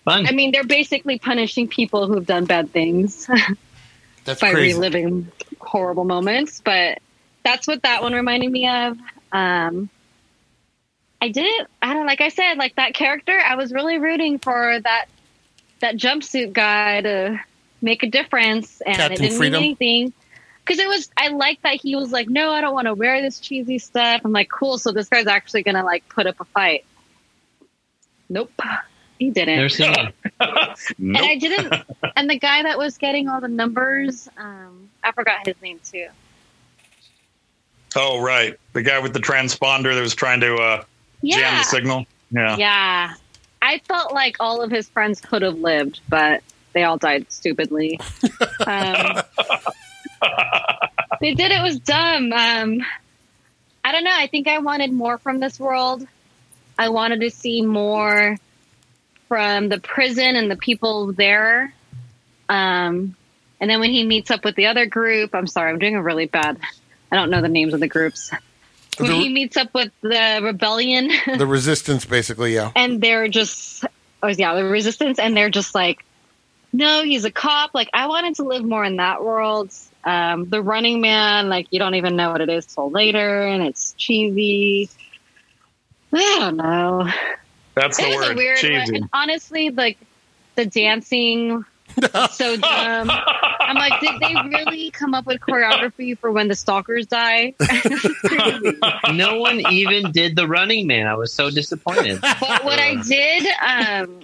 Fun. I mean, they're basically punishing people who've done bad things That's by crazy. reliving horrible moments. But that's what that one reminded me of. Um, I didn't. I don't like. I said like that character. I was really rooting for that that jumpsuit guy to make a difference, and Captain it didn't Freedom? mean anything. Because it was, I like that he was like, no, I don't want to wear this cheesy stuff. I'm like, cool. So this guy's actually gonna like put up a fight. Nope, he didn't. Never seen it. And I didn't. and the guy that was getting all the numbers, um, I forgot his name too. Oh, right. The guy with the transponder that was trying to uh, jam the signal. Yeah. yeah. I felt like all of his friends could have lived, but they all died stupidly. um, they did. It was dumb. Um, I don't know. I think I wanted more from this world. I wanted to see more from the prison and the people there. Um, and then when he meets up with the other group, I'm sorry, I'm doing a really bad. I don't know the names of the groups. When The- he meets up with the rebellion, the resistance, basically, yeah. and they're just, oh yeah, the resistance, and they're just like, no, he's a cop. Like I wanted to live more in that world. Um, the Running Man, like you don't even know what it is till later, and it's cheesy. I don't know. That's the It a word. weird one. Cheesy. And honestly, like the dancing so dumb. I'm like, did they really come up with choreography for when the stalkers die? No one even did the Running Man. I was so disappointed. But what I did, um,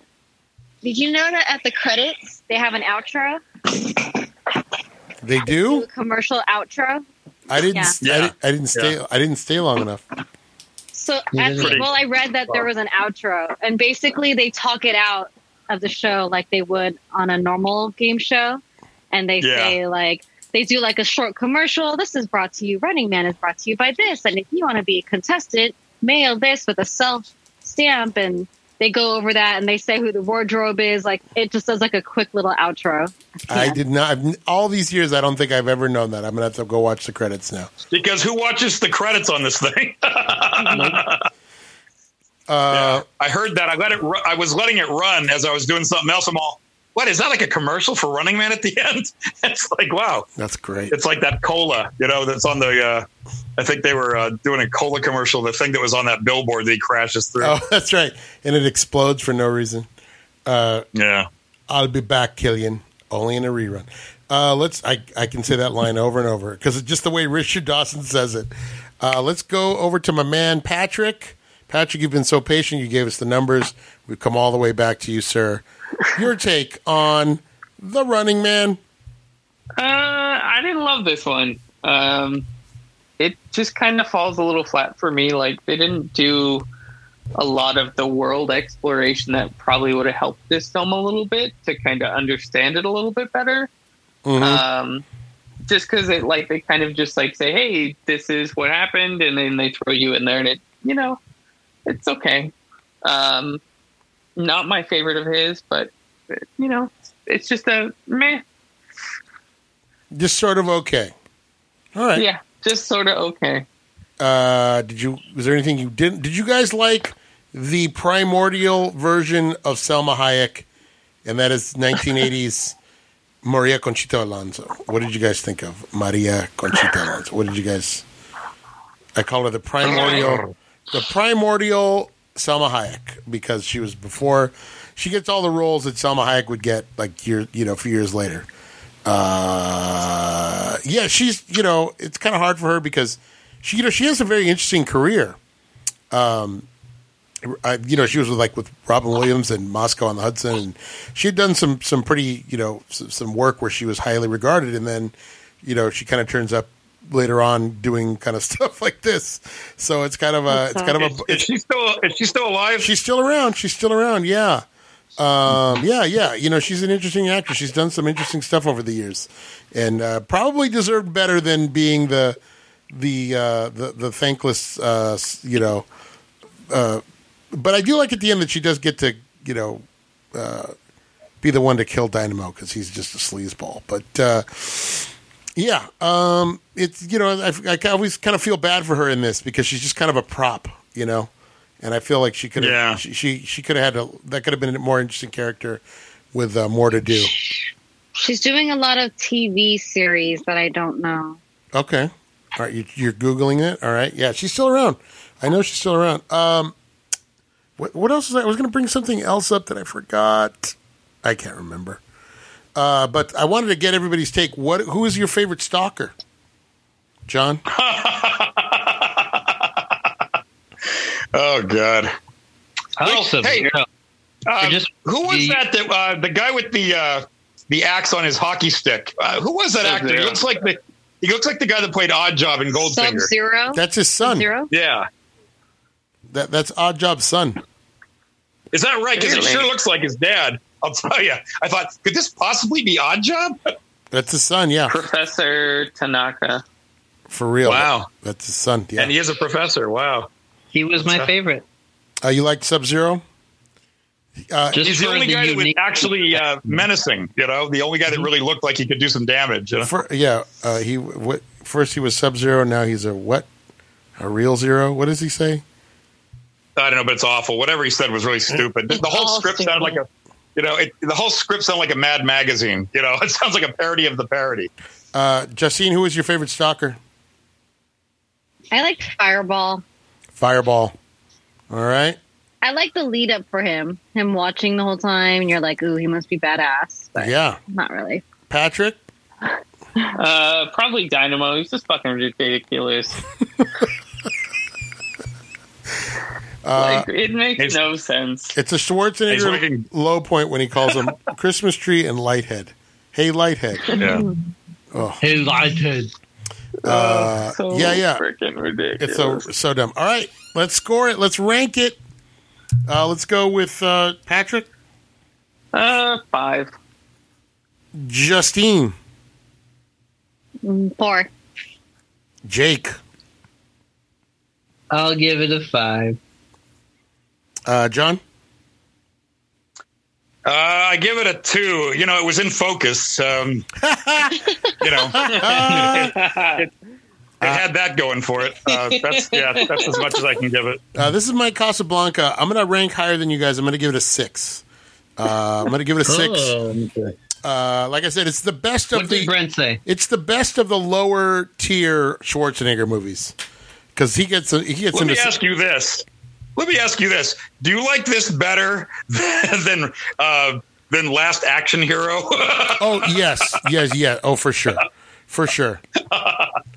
did you know that at the credits they have an outro, They do. a commercial outro? I didn't. Yeah. I, didn't I didn't stay. I didn't stay long enough. So, You at the, well, I read that there was an outro, and basically they talk it out of the show like they would on a normal game show, and they Yeah. say like they do like a short commercial. This is brought to you. Running Man is brought to you by this, and if you want to be a contestant, mail this with a self stamp and they go over that and they say who the wardrobe is. Like it just does like a quick little outro. I did not. I've, all these years, I don't think I've ever known that. I'm gonna have to go watch the credits now. Because who watches the credits on this thing? Uh, I heard that. I let it. Ru- I was letting it run as I was doing something else. I'm all, what is that like a commercial for Running Man at the end? It's like wow. That's great. It's like that cola, you know, that's on the. Uh, I think they were uh, doing a cola commercial. The thing that was on that billboard that he crashes through. Oh, that's right. And it explodes for no reason. Uh, Yeah. I'll be back, Killian. Only in a rerun. Uh, let's. I, I can say that line over and over because it's just the way Richard Dawson says it. Uh, let's go over to my man Patrick. Patrick, you've been so patient. You gave us the numbers. We've come all the way back to you, sir. Your take on the Running Man? Uh, I didn't love this one. Um, it just kind of falls a little flat for me. Like they didn't do a lot of the world exploration that probably would have helped this film a little bit to kind of understand it a little bit better. Mhm. Um, just because it like they kind of just like say, "Hey, this is what happened," and then they throw you in there, and it you know, it's okay. Um, not my favorite of his, but you know, it's just a meh. Just sort of okay. All right. Yeah, just sort of okay. Uh, did you? Was there anything you didn't? Did you guys like the primordial version of Salma Hayek, and that is 1980s Maria Conchita Alonso? What did you guys think of Maria Conchita Alonso? What did you guys? I call her the primordial, the primordial Salma Hayek because she was before. She gets all the roles that Salma Hayek would get like year, you know, a few years later. Uh, yeah, she's you know, it's kind of hard for her because she you know she has a very interesting career. Um, I, you know, she was with, like with Robin Williams and Moscow on the Hudson, and she had done some some pretty you know some, some work where she was highly regarded, and then you know she kind of turns up later on doing kind of stuff like this. So it's kind of a it's kind of a is she still? Is she still alive? She's still around. She's still around. Yeah. Um, yeah, yeah. You know, she's an interesting actress. She's done some interesting stuff over the years, and uh, probably deserved better than being the the uh, the, the thankless. Uh, you know, uh, but I do like at the end that she does get to you know uh, be the one to kill Dynamo because he's just a sleazeball. But uh, yeah, um, it's you know I, I always kind of feel bad for her in this because she's just kind of a prop, you know, and I feel like she could have Yeah. she she, she could have had a that could have been a more interesting character with uh, more to do. She's doing a lot of TV series that I don't know. Okay, all right, you, you're googling it. All right, yeah, she's still around. I know she's still around. Um, what what else was I, I was going to bring something else up that I forgot. I can't remember. Uh, but I wanted to get everybody's take. What who is your favorite stalker? John. oh God. I like Well, Sub hey, Zero. Uh, just- who was the- that? that uh, the guy with the uh, the axe on his hockey stick. Uh, who was that actor? He looks like the he looks like the guy that played Oddjob in Sub Goldfinger. Zero. That's his son. Zero. Yeah, That that's Oddjob's son. Is that right? Because he Really? sure looks like his dad. I'll tell you. I thought, could this possibly be Oddjob? That's his son. Yeah, Professor Tanaka. for real. Wow. that's his son. Yeah. And he is a professor. Wow. He was my So- favorite. uh, you like Sub Zero? Uh, He's the for only guy that was actually uh, menacing. You know, the only guy that really looked like he could do some damage. You know? for, yeah. Uh, he what, first he was Sub Zero. Now he's a what? A real zero? What does he say? I don't know, but it's awful. Whatever he said was really stupid. The, the whole all script sounded like a, you know, it, the whole script sounded like a Mad Magazine. You know, it sounds like a parody of the parody. Uh, Justine, who is your favorite stalker? I like Fireball. Fireball. All right. I like the lead up for him. Him watching the whole time, and you're like, "Ooh, he must be badass." But Yeah. not really. Patrick. Uh, probably Dynamo. He's just fucking ridiculous. Uh, like it makes no sense. it's a He's Schwarzenegger making- low point when he calls him Christmas tree and Lighthead. Hey, Lighthead. Yeah. Oh, Hey, Lighthead. uh, so yeah, yeah. freaking ridiculous. It's so so dumb. All right, let's score it. Let's rank it. Uh, let's go with uh, Patrick, uh five. Justine, Four. Jake, I'll give it a five. Uh, John. Uh, I give it a two. You know, it was in focus. Um, you know, it, it had that going for it. Uh, that's yeah, that's as much as I can give it. Uh, this is my Casablanca. I'm going to rank higher than you guys. I'm going to give it a six. Uh, I'm going to give it a six. Oh, okay. Uh, like I said, it's the best of What the. did Brent say? It's the best of the lower tier Schwarzenegger movies because he gets he gets Let into. me ask you this. Let me ask you this: Do you like this better than uh, than Last Action Hero? Oh yes, yes, yeah. Oh, for sure, for sure,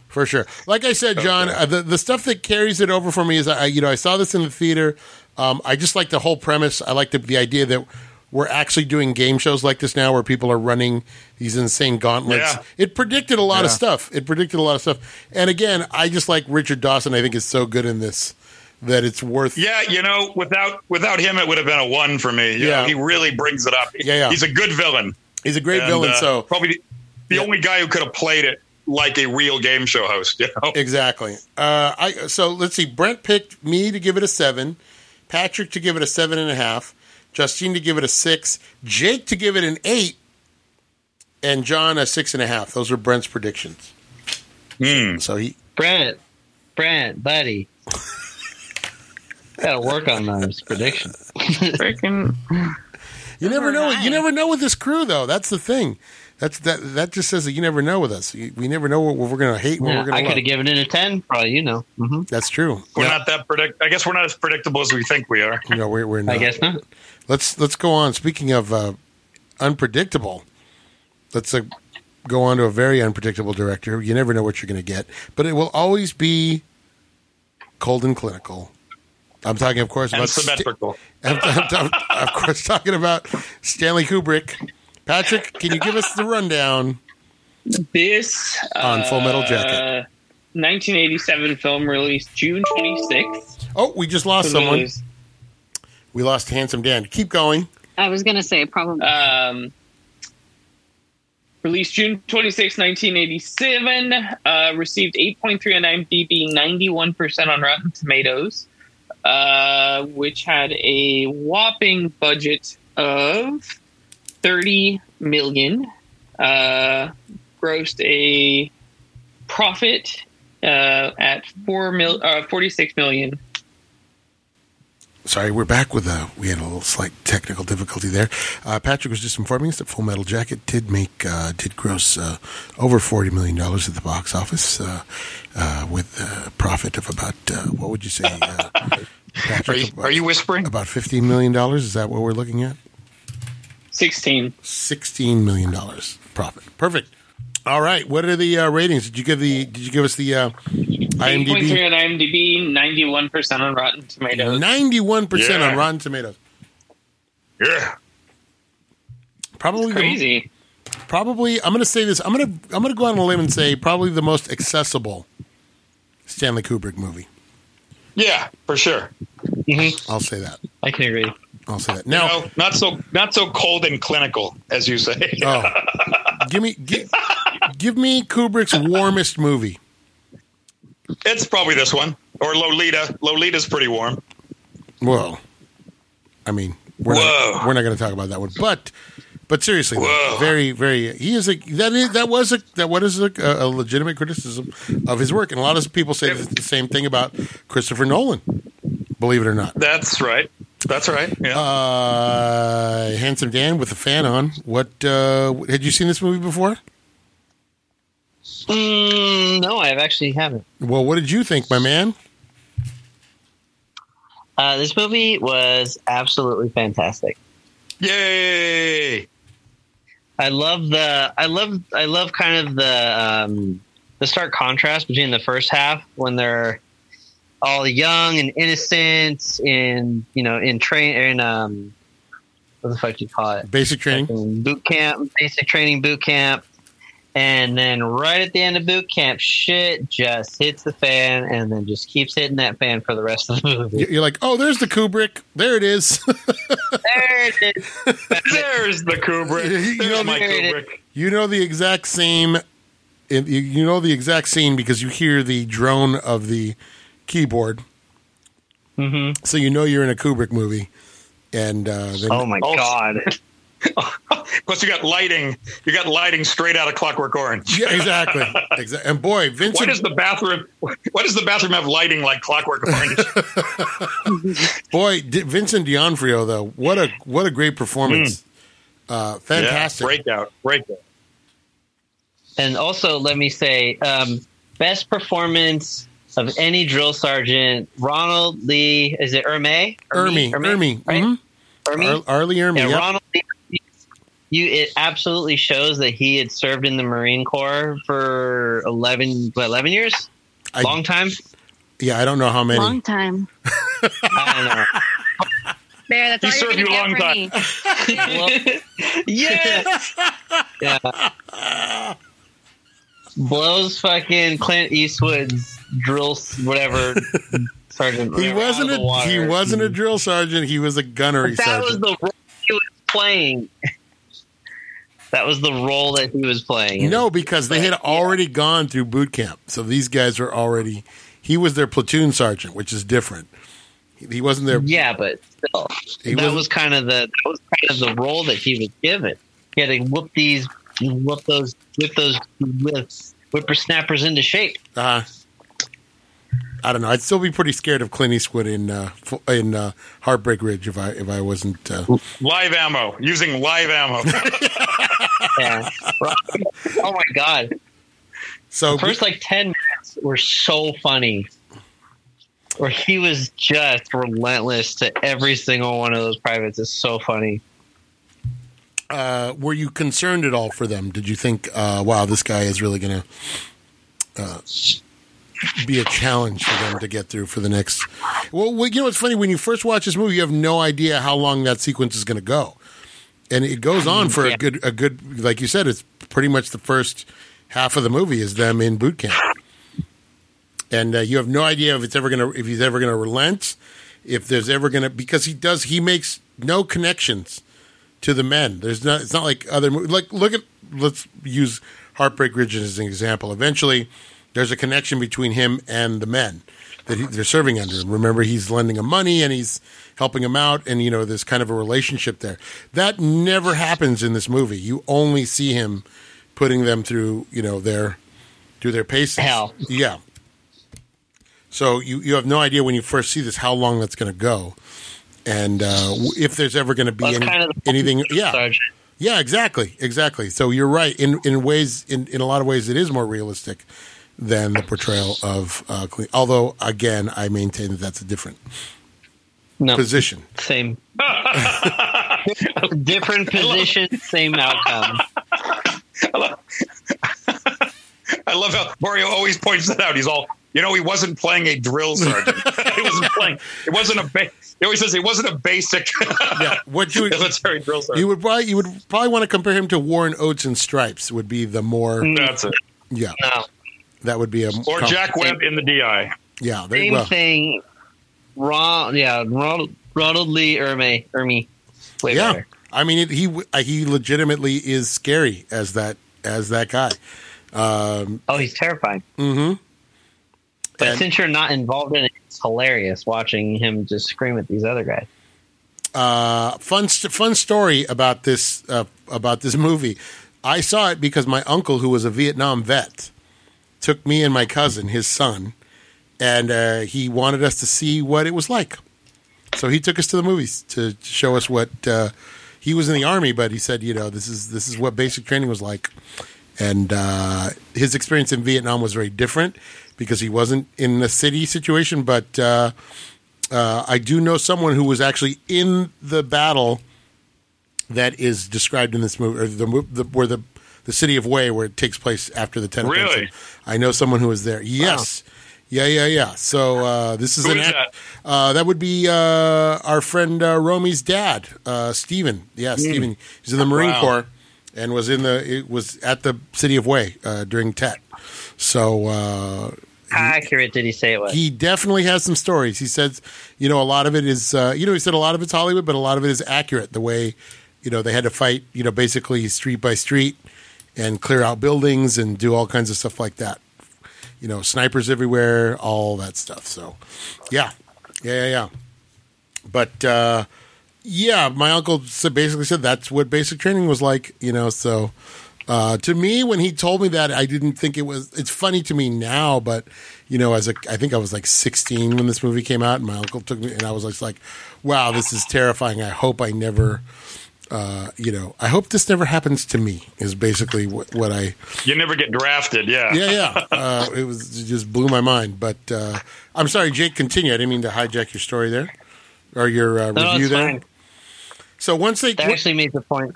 for sure. Like I said, John, uh, the the stuff that carries it over for me is I you know I saw this in the theater. Um, I just like the whole premise. I like the the idea that we're actually doing game shows like this now, where people are running these insane gauntlets. Yeah. It predicted a lot of stuff. It predicted a lot of stuff. And again, I just like Richard Dawson. I think is so good in this that it's worth. yeah, you know, without without him, it would have been a one for me. You Yeah. know, he really brings it up. Yeah, yeah. He's a good villain. He's a great And, villain. uh, so probably the, the Yeah. only guy who could have played it like a real game show host. You know? Exactly. Uh, I so let's see. Brent picked me to give it a seven, Patrick to give it a seven and a half, Justine to give it a six, Jake to give it an eight, and John a six and a half. Those were Brent's predictions. Hmm. So he Brent, Brent, buddy. Got to work on those predictions. Freaking you never know. You never know with this crew though. That's the thing. That's that. That just says that you never know with us. You- We never know what we're going to hate. What Yeah, we're going to. I could have given it a ten, probably. You know. hmm That's true. We're Yeah. not that predict. I guess we're not as predictable as we think we are. No, we're, we're not. I guess not. Let's let's go on. Speaking of uh, unpredictable, let's uh, go on to a very unpredictable director. You never know what you're going to get, but it will always be cold and clinical. I'm talking, of course, And about Sta- symmetrical. I'm, I'm- I'm- of course talking about Stanley Kubrick. Patrick, can you give us the rundown? this On Full Metal Jacket. uh, 1987 film released June 26th. Oh, we just lost For someone. those, We lost Handsome Dan. Keep going. I was gonna say probably. Um, released June 26, 1987. Uh, received 8.3 on IMDb, 91% on Rotten Tomatoes, uh, which had a whopping budget of 30 million. Uh, grossed a profit uh, at four mil, uh, 46 million. Sorry, we're back with uh We had a little slight technical difficulty there. Uh, Patrick was just informing us that Full Metal Jacket did make uh, did gross uh, over forty million dollars at the box office, uh, uh, with a profit of about uh, what would you say, uh, Patrick? Are you, about, are you whispering? about fifteen million dollars? Is that what we're looking at? 16. Sixteen million dollars profit. Perfect. All right. What are the uh, ratings? Did you give the? Did you give us the uh, 8.3 IMDb? on IMDb, 91% on Rotten Tomatoes. Ninety-one percent on Rotten Tomatoes. Yeah. Probably the- Crazy. probably I'm going to say this. I'm going to I'm going to go on a limb and say probably the most accessible Stanley Kubrick movie. Yeah, for sure. I'll say that. I can agree. I'll say that. Now, No, not so not so cold and clinical as you say. oh, give me give, give me Kubrick's warmest movie. It's probably this one or Lolita. Lolita's pretty warm. Well, I mean, we're Whoa. not, we're not going to talk about that one, but but seriously, though, very very he is a that is that was a that was a, a legitimate criticism of his work, and a lot of people say the same thing about Christopher Nolan. Believe it or not. That's right. That's right. Yeah. Uh, handsome Dan with a fan on. What uh, had you seen this movie before? Mm, no, I actually haven't. Well, what did you think, my man? Uh, this movie was absolutely fantastic. Yay! I love the I love I love kind of the um, the stark contrast between the first half when they're all young and innocent in you know in train in um what the fuck do you call it Basic training. in boot camp basic training boot camp and then right at the end of boot camp shit just hits the fan and then just keeps hitting that fan for the rest of the movie You- You're like, oh, there's the Kubrick. There it is. there it is There's the Kubrick. You know, my there it is. Kubrick. you know the exact same. You you know the exact scene because you hear the drone of the keyboard, Mhm. so you know you're in a Kubrick movie. And uh, then, oh my Also- god Plus, you got lighting. You got lighting straight out of Clockwork Orange. Yeah, exactly. exactly. And boy, Vincent. Why does the bathroom? Why does the bathroom have lighting like Clockwork Orange? boy, D- Vincent D'Onofrio though, what a what a great performance. Uh, fantastic. Yeah, breakout, breakout. And also, let me say, um, best performance of any drill sergeant, Ronald Lee. Is it Erme? Erme, Erme, right? Mm-hmm. Ermey? Ar- Arlie Ermey. Yeah, yep. Ronald Lee. You, it absolutely shows that he had served in the Marine Corps for 11, what, 11 years? I- Long time? Yeah, I don't know how many. Long time. I don't know. There, that's He all you're served you a long time. Well, yes. yeah. Blows fucking Clint Eastwood's drill, whatever sergeant. he wasn't out of the a water. he wasn't a mm-hmm. drill sergeant. He was a gunnery That was the role he was playing. That was the role that he was playing. No, because they had already gone through boot camp, so these guys were already. He was their platoon sergeant, which is different. He, wasn't there. Yeah, but still, He that was kind of the that was kind of the role that he was given. He had to whoop these, whoop those, whip those whips, whippersnappers into shape. Uh, I don't know. I'd still be pretty scared of Clint Eastwood in uh, in uh, Heartbreak Ridge if I if I wasn't. Uh, live ammo, using live ammo. Yeah. oh my god! so The first like ten minutes were so funny. Where he was just relentless to every single one of those privates is so funny. Uh, were you concerned at all for them? Did you think, uh, wow, this guy is really going to uh, be a challenge for them to get through for the next? Well, you know, it's funny when you first watch this movie, you have no idea how long that sequence is going to go, and it goes on for a good, a good, like you said, it's pretty much the first half of the movie is them in boot camp, and uh, you have no idea if it's ever going to, if he's ever going to relent, if there's ever going to, because he does, he makes no connections to the men. There's not. It's not like other like look at. Let's use Heartbreak Ridge as an example. Eventually, there's a connection between him and the men that he, they're serving under him. Remember, he's lending them money and he's helping them out, and you know there's kind of a relationship there. That never happens in this movie. You only see him putting them through you know their through their paces. Hell. yeah. So you you have no idea when you first see this how long that's going to go. And uh, if there's ever going to be That's any, kind of anything, yeah, Sergeant. yeah, exactly, exactly. So you're right. In in ways, in, in a lot of ways, it is more realistic than the portrayal of uh, Cle- Although, again, I maintain that that's a different No, position. same. Different position, same outcome. I love, I love how Mario always points that out. He's all, you know, he wasn't playing a drill sergeant. he wasn't playing. It wasn't a. Ba- he always says it wasn't a basic Yeah, what you would, military drill sergeant. you would probably you would probably want to compare him to Warren Oates and Stripes would be the more That's it. yeah No, that would be a Or comp- Jack Webb in the DI. yeah there, same well, thing. Ron, yeah, Ronald, Ronald Lee Ermey, Ermey, way yeah. better. I mean, it, he uh, he legitimately is scary as that as that guy. Um, Oh, he's terrifying. Mm-hmm. But And- since you're not involved in it, it's hilarious watching him just scream at these other guys. uh, fun fun story about this uh, about this movie. I saw it because my uncle, who was a Vietnam vet, took me and my cousin, his son, and uh, he wanted us to see what it was like. So he took us to the movies to, to show us what uh, he was in the army, but he said, you know, this is this is what basic training was like. And uh, his experience in Vietnam was very different because he wasn't in the city situation, but. Uh, uh, I do know someone who was actually in the battle that is described in this movie, or the, the where the the city of Hue, where it takes place after the Tet. Really? offensive. I know someone who was there. Yes. Yeah, yeah, yeah. So uh, this is is act- that? Uh, that would be uh, our friend uh, Romy's dad, uh, Stephen. Yeah, Stephen. He's in the Marine Wow. Corps and was in the it was at the city of Hue uh, during Tet. So uh, accurate did he say it was? he definitely has some stories. He says, you know, a lot of it is, uh, you know, he said a lot of it's Hollywood, but a lot of it is accurate. The way, you know, they had to fight, you know, basically street by street and clear out buildings and do all kinds of stuff like that. You know, snipers everywhere, all that stuff. So, yeah, yeah, yeah, yeah. But uh, Yeah, my uncle basically said that's what basic training was like. You know, so uh, to me, when he told me that, I didn't think it was. It's funny to me now, but you know, as a, I think I was like 16 when this movie came out, and my uncle took me, and I was just like, "Wow, this is terrifying." I hope I never, uh, you know, I hope this never happens to me. Is basically what, what I. You never get drafted, yeah. Yeah, yeah. Uh, it was it just blew my mind. But uh, I'm sorry, Jake. Continue. I didn't mean to hijack your story there or your uh, No, no, review there. fine. So once they, That actually made the point.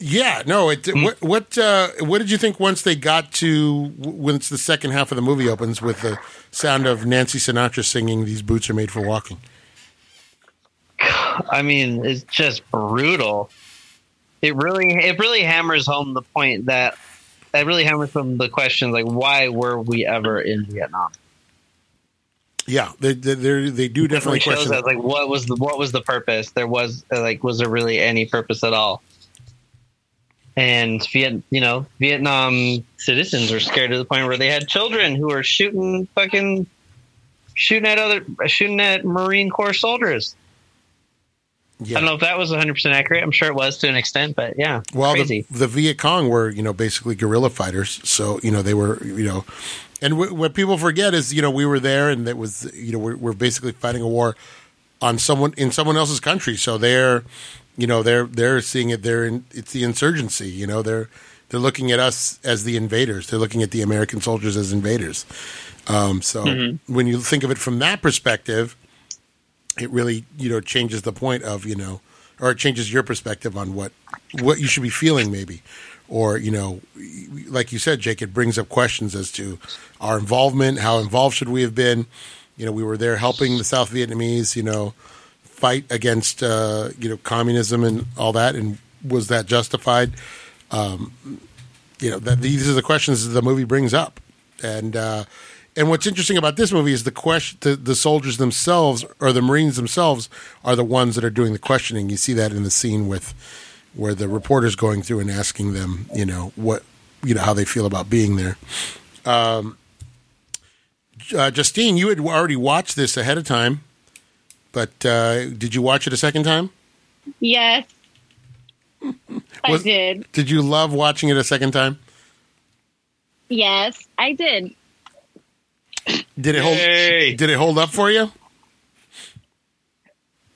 Yeah, no. It, What what uh, what did you think once they got to once the second half of the movie opens with the sound of Nancy Sinatra singing "These Boots Are Made for Walking"? I mean, it's just brutal. It really, it really hammers home the point that it really hammers home the question like, why were we ever in Vietnam? Yeah, they they they're- do definitely shows question. us like what was the what was the purpose? There was like was there really any purpose at all? And Viet, you know, Vietnam citizens were scared to the point where they had children who were shooting fucking shooting at other shooting at Marine Corps soldiers. Yeah. I don't know if that was 100 percent accurate. I'm sure it was to an extent, but yeah, Well, crazy. the, the Viet Cong were, you know, basically guerrilla fighters. So, you know, they were, you know, and w- what people forget is, you know, we were there and it was, you know, we're, we're basically fighting a war on someone in someone else's country. So they're, you know, they're they're seeing it. They're in, it's the insurgency. You know, they're they're looking at us as the invaders. They're looking at the American soldiers as invaders. Um, so when you think of it from that perspective, it really you know changes the point of you know or it changes your perspective on what what you should be feeling maybe or you know like you said jake it brings up questions as to our involvement how involved should we have been you know we were there helping the south vietnamese you know fight against uh, you know communism and all that and was that justified? Um, you know that these are the questions that the movie brings up. And uh, and what's interesting about this movie is the question the, the soldiers themselves or the marines themselves are the ones that are doing the questioning. You see that in the scene with where the reporter's going through and asking them you know what you know how they feel about being there. Um, uh, Justine, you had already watched this ahead of time, but uh, did you watch it a second time? Yes. I Was- did. Did you love watching it a second time? Yes, I did. Did it hold? Yay. Did it hold up for you?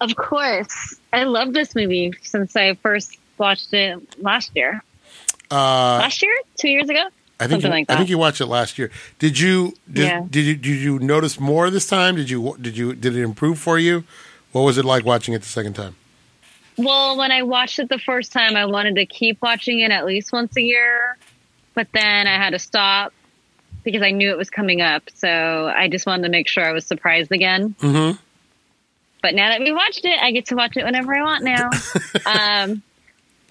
Of course. I love this movie since I first watched it last year. Uh, last year? Two years ago? I think something you, like I think you watched it last year. Did you? Did, Yeah. did you? Did you notice more this time? Did you? Did you? Did it improve for you? What was it like watching it the second time? Well, when I watched it the first time, I wanted to keep watching it at least once a year, but then I had to stop because I knew it was coming up. So I just wanted to make sure I was surprised again. Mm-hmm. But now that we watched it, I get to watch it whenever I want now. um,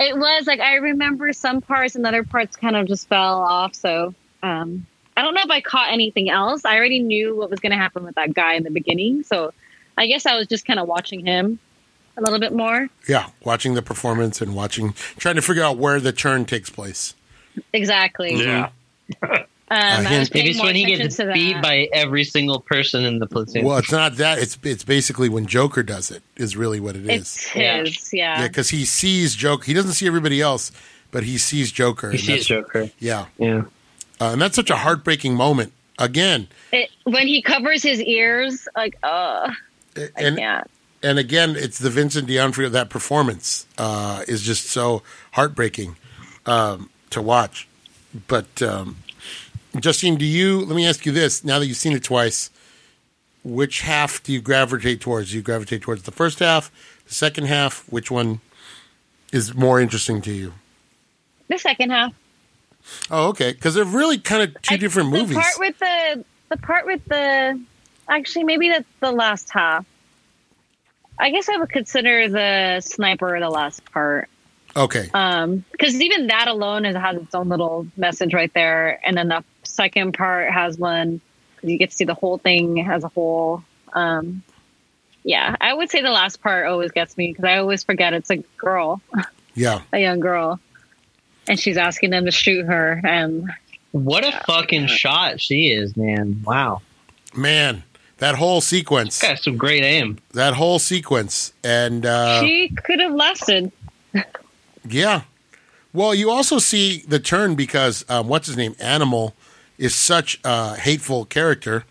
it was like I remember some parts and other parts kind of just fell off. So um, I don't know if I caught anything else. I already knew what was going to happen with that guy in the beginning. So I guess I was just kind of watching him a little bit more. Yeah, watching the performance and watching, trying to figure out where the turn takes place. Exactly. Yeah. Um, I was paying Maybe it's more when he gets to beat that. by every single person in the platoon. Well, it's not that. It's it's basically when Joker does it is really what it is. It's Yeah. his, yeah. Yeah, because he sees Joker. He doesn't see everybody else, but he sees Joker. he sees Joker. Yeah, Yeah. uh, and that's such a heartbreaking moment. Again, It, when he covers his ears, like, uh, I and can't. and again, it's the Vincent D'Onofrio. That performance uh, is just so heartbreaking um, to watch. But um, Justine, do you? Let me ask you this: Now that you've seen it twice, which half do you gravitate towards? Do you gravitate towards the first half, the second half? Which one is more interesting to you? The second half. Oh, okay. Because they're really kind of two I- different the movies. The part with the the part with the actually maybe that's the last half. I guess I would consider the sniper the last part. okay. Um, because even that alone is, has its own little message right there, and then the second part has one because you get to see the whole thing as a whole. Um, yeah, I would say the last part always gets me because I always forget it's a girl, yeah. a young girl, and she's asking them to shoot her, and What a fucking shot she is, man! Wow. Man, that whole sequence, Got some great aim. that whole sequence, and uh, she could have lasted. yeah. Well, you also see the turn because um, what's his name, Animal, is such a hateful character.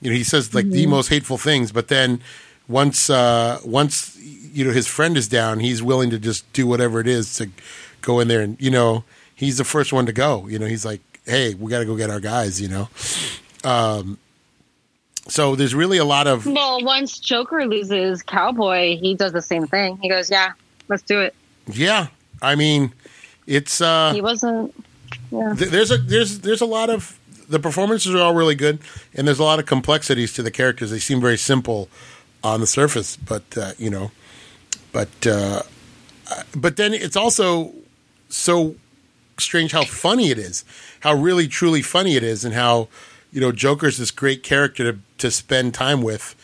You know, he says like the most hateful things, but then once uh, once you know his friend is down, he's willing to just do whatever it is to go in there, and you know he's the first one to go. You know, he's like, hey, we got to go get our guys. You know, um, so there's really a lot of Well, once Joker loses Cowboy, he does the same thing. He goes, "Yeah, let's do it." yeah. I mean, it's uh, He wasn't. Yeah. Th- there's a there's there's a lot of the performances are all really good, and there's a lot of complexities to the characters. They seem very simple on the surface, but uh, you know, but uh, uh, but then it's also so strange how funny it is, how really truly funny it is, and how you know Joker's this great character to to spend time with,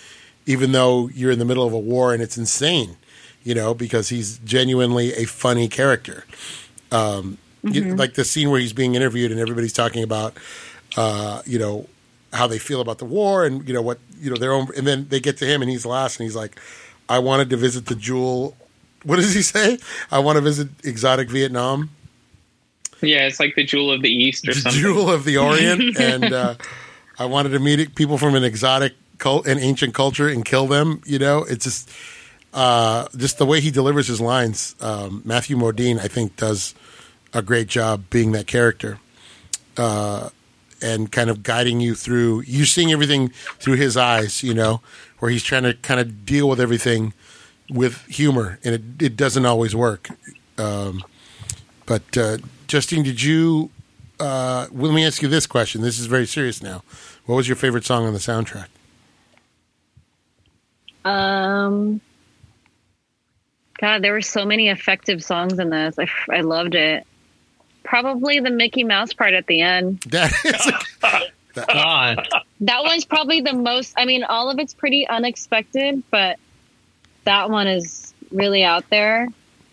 even though you're in the middle of a war and it's insane, you know, because he's genuinely a funny character Um, you like the scene where he's being interviewed and everybody's talking about uh, you know how they feel about the war and you know what you know their own and then they get to him and he's last and he's like i wanted to visit the jewel what does he say? I want to visit exotic vietnam. Yeah, it's like the Jewel of the East or the something. jewel of the orient and uh, i wanted to meet people from an exotic cult and ancient culture and kill them you know? It's just uh, just the way he delivers his lines um, matthew modine i think does a great job being that character. Uh, and kind of guiding you through you seeing everything through his eyes you know where he's trying to kind of deal with everything with humor and it, it doesn't always work um, but uh, justine did you uh, let me ask you this question this is very serious now what was your favorite song on the soundtrack Um. God, there were so many effective songs in this. I, I loved it. Probably the Mickey Mouse part at the end. that is God, That one's probably the most. I mean, all of it's pretty unexpected, but that one is really out there,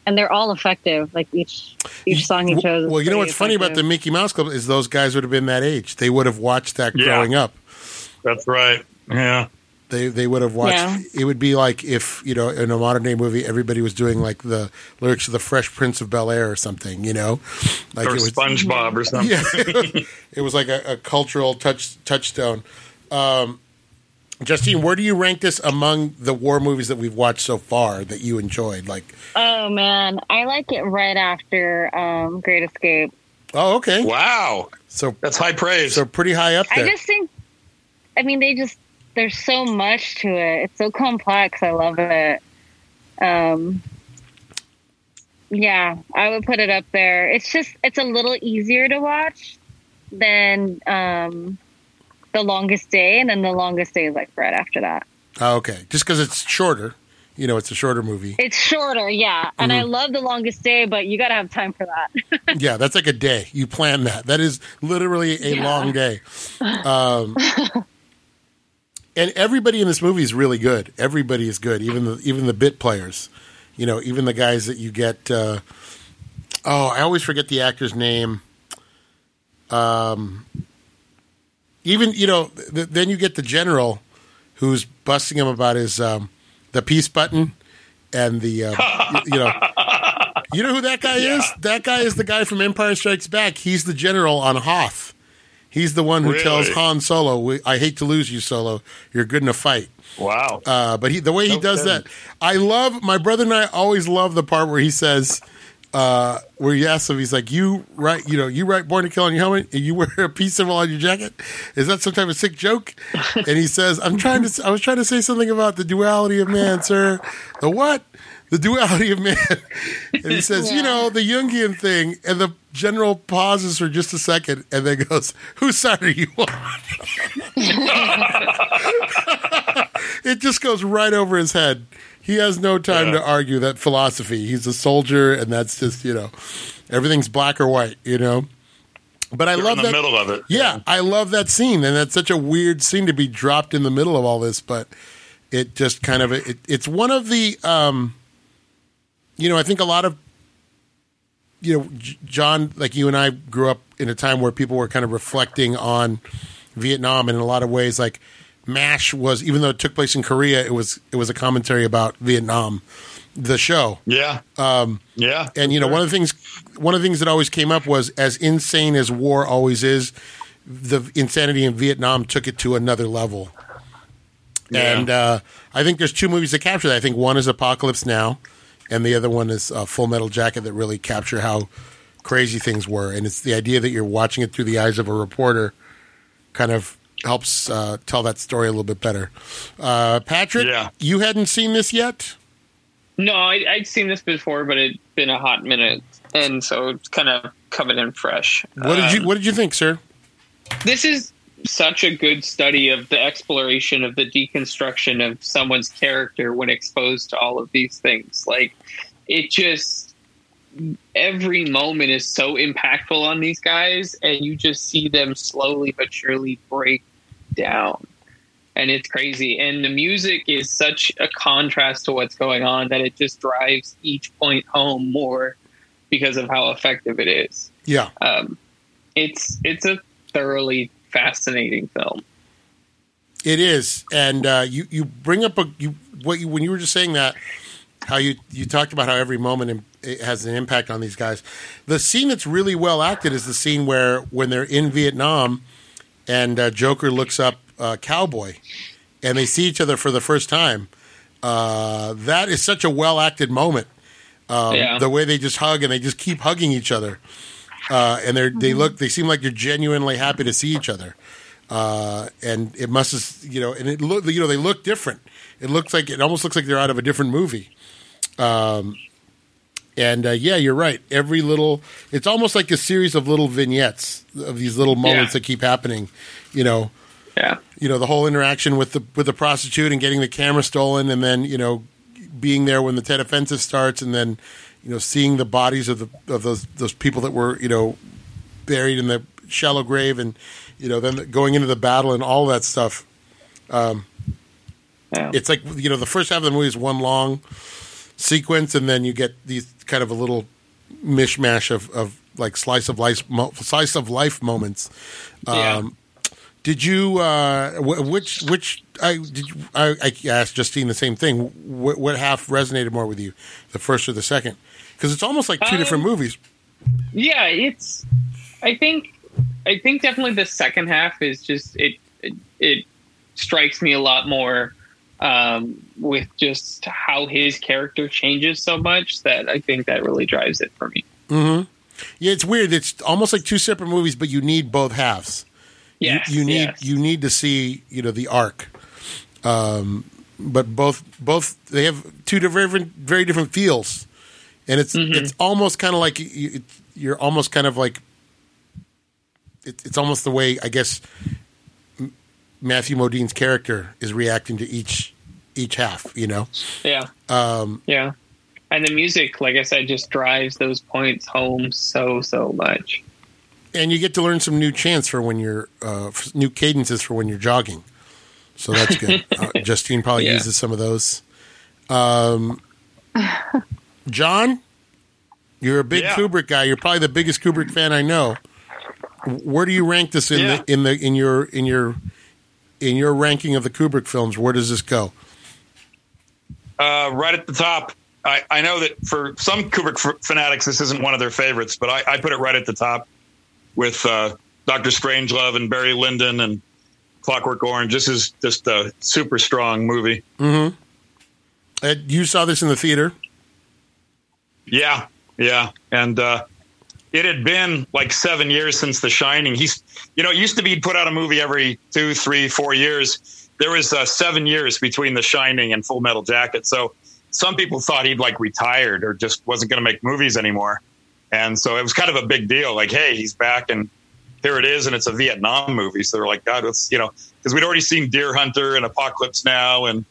and they're all effective. Like each each song he chose. well you know pretty what's funny about the mickey mouse club is those guys would have been that age they would have watched that Yeah. growing up That's right. Yeah. They they would have watched Yeah. it would be like if you know in a modern day movie everybody was doing like the lyrics of the fresh prince of bel air or something you know like Or it was SpongeBob or something. yeah it was like a, a cultural touch touchstone um justine where do you rank this among the war movies that we've watched so far that you enjoyed like Oh man, I like it right after um, Great Escape. oh okay Wow. so That's high praise. so pretty high up there I just think, I mean, they just there's so much to it. It's so complex. I love it. Um, yeah, I would put it up there. It's just it's a little easier to watch than um, the longest day, and then the longest day is like right after that. oh, okay just because it's shorter you know it's a shorter movie It's shorter, yeah, and I love the longest day, but you got to have time for that. yeah, that's like a day. You plan that. That is literally a Yeah. long day. Um, and everybody in this movie is really good. Everybody is good. Even the even the bit players. You know, even the guys that you get. Uh, oh, I always forget the actor's name. Um, even you know, th- then you get the general, who's busting him about his um, the peace button and the uh, y- you know. You know who that guy is? That guy is the guy from Empire Strikes Back. He's the general on Hoth. He's the one who Really? tells Han Solo, "I hate to lose you, Solo. You're good in a fight." wow. Uh, but he, the way he No does kidding. that, I love. My brother and I always love the part where he says, uh, where he asks him, he's like, "You write, you know, you write Born to Kill on your helmet, and you wear a peace symbol on your jacket. Is that some type of sick joke?" And he says, "I'm trying to. I was trying to say something about the duality of man, sir. The what?" The duality of man. And he says, you know, the Jungian thing. And the general pauses for just a second and then goes, Whose side are you on? it just goes right over his head. He has no time to argue that philosophy. He's a soldier, and that's just, you know, everything's black or white, you know? But I You're love in the that. middle of it. Yeah, I love that scene, and that's such a weird scene to be dropped in the middle of all this. But it just kind of it, it's one of the, um, you know, I think a lot of, you know, John, like you and I grew up in a time where people were kind of reflecting on Vietnam, and in a lot of ways, like Mash was, even though it took place in Korea, it was it was a commentary about Vietnam. The show, Yeah. Um, yeah. and you know, one of the things one of the things that always came up was as insane as war always is, the insanity in Vietnam took it to another level. Yeah. And uh, I think there's two movies that capture that. I think one is Apocalypse Now, and the other one is uh, Full Metal Jacket that really capture how crazy things were. And it's the idea that you're watching it through the eyes of a reporter, kind of helps uh, tell that story a little bit better. Uh, Patrick, Yeah. you hadn't seen this yet. No, I, I'd seen this before, but it'd been a hot minute, and so it's kind of coming in fresh. What did you Um, What did you think, sir? this is such a good study of the exploration of the deconstruction of someone's character when exposed to all of these things. Like it just every moment is so impactful on these guys and you just see them slowly but surely break down. And it's crazy. And the music is such a contrast to what's going on that it just drives each point home more because of how effective it is Yeah, um, it's it's a thoroughly fascinating film. it is. And uh, you you bring up a you what you when you were just saying that how you you talked about how every moment has an impact on these guys. The scene that's really well acted is the scene where when they're in Vietnam and uh, Joker looks up uh, Cowboy and they see each other for the first time. Uh, that is such a well acted moment. Um, Yeah. The way they just hug and they just keep hugging each other, uh, and they they look they seem like they're genuinely happy to see each other. Uh, and it must have you know, and it look you know they look different. It looks like it almost looks like they're out of a different movie. Um, and uh, yeah, you're right. Every little, it's almost like a series of little vignettes of these little moments Yeah. that keep happening. You know, Yeah, you know the whole interaction with the with the prostitute and getting the camera stolen, and then you know being there when the Tet Offensive starts, and then you know seeing the bodies of the of those those people that were you know buried in the shallow grave, and you know then going into the battle and all that stuff. yeah. It's like you know the first half of the movie is one long sequence, and then you get these kind of a little mishmash of, of like slice of life mo- slice of life moments. Yeah. Um, did you uh, wh- which which I did you, I, I asked Justine the same thing. What, what half resonated more with you, the first or the second? Because it's almost like two Um, different movies. yeah. It's I think I think definitely the second half is just it it, it strikes me a lot more um, with just how his character changes so much that I think that really drives it for me. Mm-hmm. Yeah, it's weird. It's almost like two separate movies, but you need both halves. You- Yes, you, need yes. you need to see you know the arc. Um, but both both they have two different very different feels, and it's Mm-hmm. it's almost kind of like you, you're almost kind of like it, it's almost the way I guess M- Matthew Modine's character is reacting to each each half. You know, Yeah. um, Yeah. And the music, like I said, just drives those points home so, so much. And you get to learn some new chants for when you're uh, new cadences for when you're jogging. So that's good. uh, Justine probably Yeah. uses some of those. Um, John, you're a big Yeah. Kubrick guy. You're probably the biggest Kubrick fan I know. Where do you rank this in Yeah. the in the in your in your in your ranking of the Kubrick films? Where does this go? Uh, right at the top. I, I know that for some Kubrick f- fanatics, this isn't one of their favorites, but I, I put it right at the top with uh, Doctor Strangelove and Barry Lyndon and Clockwork Orange. This is just a super strong movie. Uh, you saw this in the theater. Yeah, yeah, and uh, it had been like seven years since The Shining. He's, you know, it used to be he'd put out a movie every two, three, four years. There was uh, seven years between The Shining and Full Metal Jacket, so some people thought he'd like retired or just wasn't going to make movies anymore, and so it was kind of a big deal. Like, hey, he's back, and here it is, and it's a Vietnam movie. So they're like, God, it's you know, because we'd already seen Deer Hunter and Apocalypse Now, and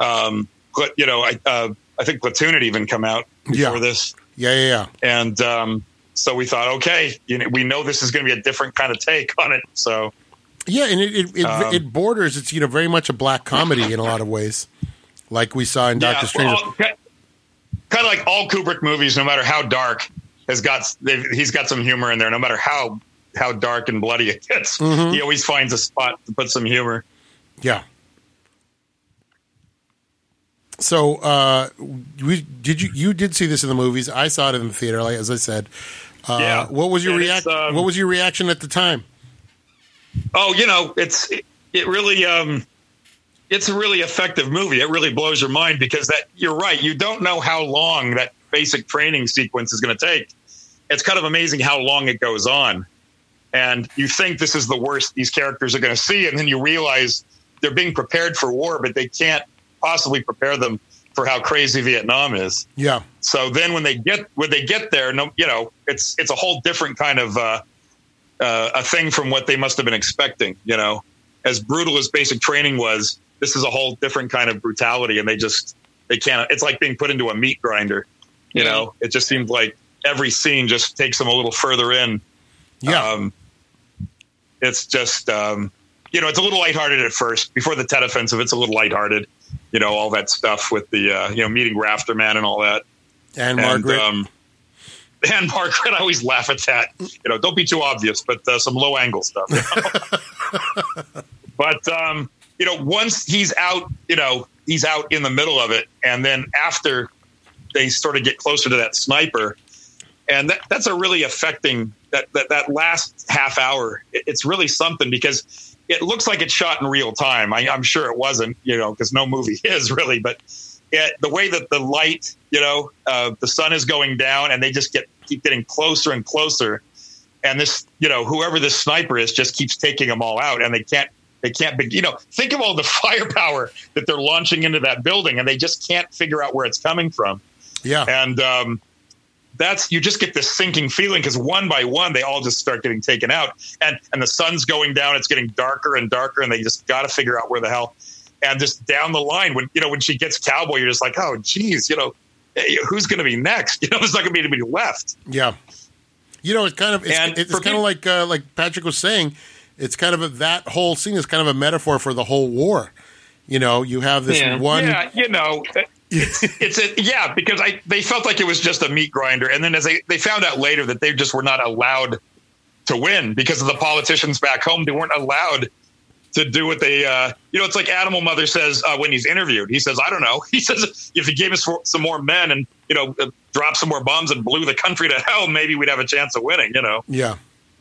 um, but you know, I uh, I think Platoon had even come out before Yeah. this. Yeah, yeah, yeah. And um, so we thought, okay, you know, we know this is going to be a different kind of take on it. So Yeah, and it it, it, Um, it borders. It's you know very much a black comedy in a lot of ways, like we saw in Doctor Strange. kind of like all Kubrick movies, no matter how dark, has got he's got some humor in there. No matter how how dark and bloody it gets, Mm-hmm. he always finds a spot to put some humor. Yeah. So, uh, we did you you did see this in the movies? I saw it in the theater, like as I said. Uh, Yeah. What was your reaction? um, what was your reaction at the time? Oh, you know, it's it, it really um it's a really effective movie. It really blows your mind because that you're right. You don't know how long that basic training sequence is going to take. It's kind of amazing how long it goes on. And you think this is the worst these characters are going to see and then you realize they're being prepared for war but they can't possibly prepare them for how crazy Vietnam is. Yeah. So then when they get when they get there, no, you know, it's it's a whole different kind of uh, uh, a thing from what they must have been expecting. You know, as brutal as basic training was, this is a whole different kind of brutality, and they just they can't. It's like being put into a meat grinder. You know, it just seems like every scene just takes them a little further in. Yeah. Um, it's just, um, you know, it's a little lighthearted at first. Before the Tet Offensive, it's a little lighthearted. You know, all that stuff with the, uh, you know, meeting Rafterman and all that. Ann-Margret. um, and Margaret, I always laugh at that. You know, don't be too obvious, but uh, some low angle stuff. you know? but um, you know, once he's out, you know, he's out in the middle of it, and then after they sort of get closer to that sniper, and that, that's a really affecting that that that last half hour. It, it's really something because it looks like it's shot in real time. I, I'm sure it wasn't, you know, because no movie is really, but it, the way that the light, you know, uh, the sun is going down, and they just get keep getting closer and closer, and this, you know, whoever this sniper is, just keeps taking them all out, and they can't. They can't be, you know, think of all the firepower that they're launching into that building, and they just can't figure out where it's coming from. Yeah. And um, that's you just get this sinking feeling because one by one they all just start getting taken out, and and the sun's going down. It's getting darker and darker, and they just got to figure out where the hell. And just down the line, when you know when she gets cowboy, you're just like, oh, geez, you know, eh, who's going to be next? You know, there's not going to be anybody left. Yeah. You know, it's kind of it's, And it's for kind of like uh, like Patrick was saying. It's kind of a, that whole scene is kind of a metaphor for the whole war. You know, you have this Yeah. one. Yeah, you know, it's, a, yeah because I they felt like it was just a meat grinder, and then as they they found out later that they just were not allowed to win because of the politicians back home. They weren't allowed to do what they uh, you know. It's like Animal Mother says uh, when he's interviewed. He says, "I don't know." He says, "If he gave us some more men and you know uh, dropped some more bombs and blew the country to hell, maybe we'd have a chance of winning." You know Yeah.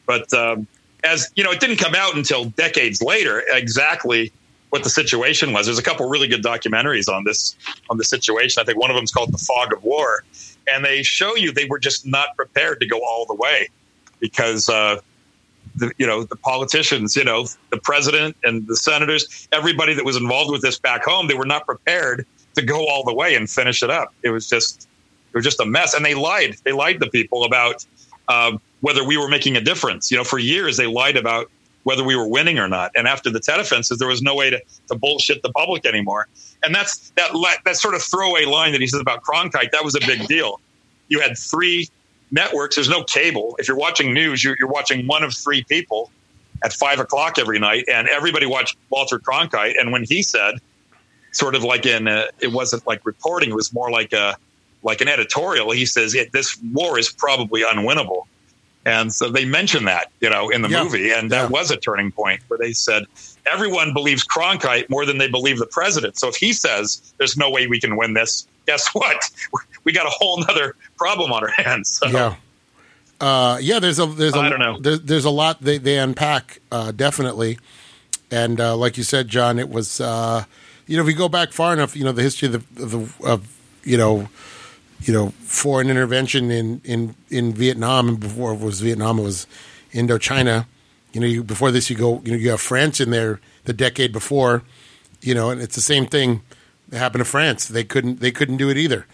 but um, as you know, it didn't come out until decades later exactly what the situation was. There's a couple really good documentaries on this on the situation. I think one of them is called "The Fog of War," and they show you they were just not prepared to go all the way because. Uh, the, you know the politicians, you know the president and the senators, everybody that was involved with this back home, they were not prepared to go all the way and finish it up. It was just it was just a mess, and they lied. They lied to people about um, whether we were making a difference. You know, for years they lied about whether we were winning or not. And after the Tet offensive, there was no way to, to bullshit the public anymore. And that's that that sort of throwaway line that he says about Cronkite. That was a big deal. You had three networks. There's no cable. If you're watching news, you're, you're watching one of three people at five o'clock every night, and everybody watched Walter Cronkite. And when he said, sort of like in, a, it wasn't like reporting; it was more like a like an editorial. He says this war is probably unwinnable, and so they mentioned that you know in the Yeah. movie, and that Yeah. was a turning point where they said everyone believes Cronkite more than they believe the president. So if he says there's no way we can win this, guess what? We got a whole nother problem on our hands. So, Yeah. Uh, yeah, there's a there's a I don't know. There's, there's a lot they, they unpack uh, definitely, and uh, like you said, John, it was uh, you know if you go back far enough, you know the history of the, of, the, of you know you know foreign intervention in in in Vietnam and before it was Vietnam it was Indochina. You know, you, before this you go you know you have France in there the decade before, you know, and it's the same thing that happened to France. They couldn't they couldn't do it either.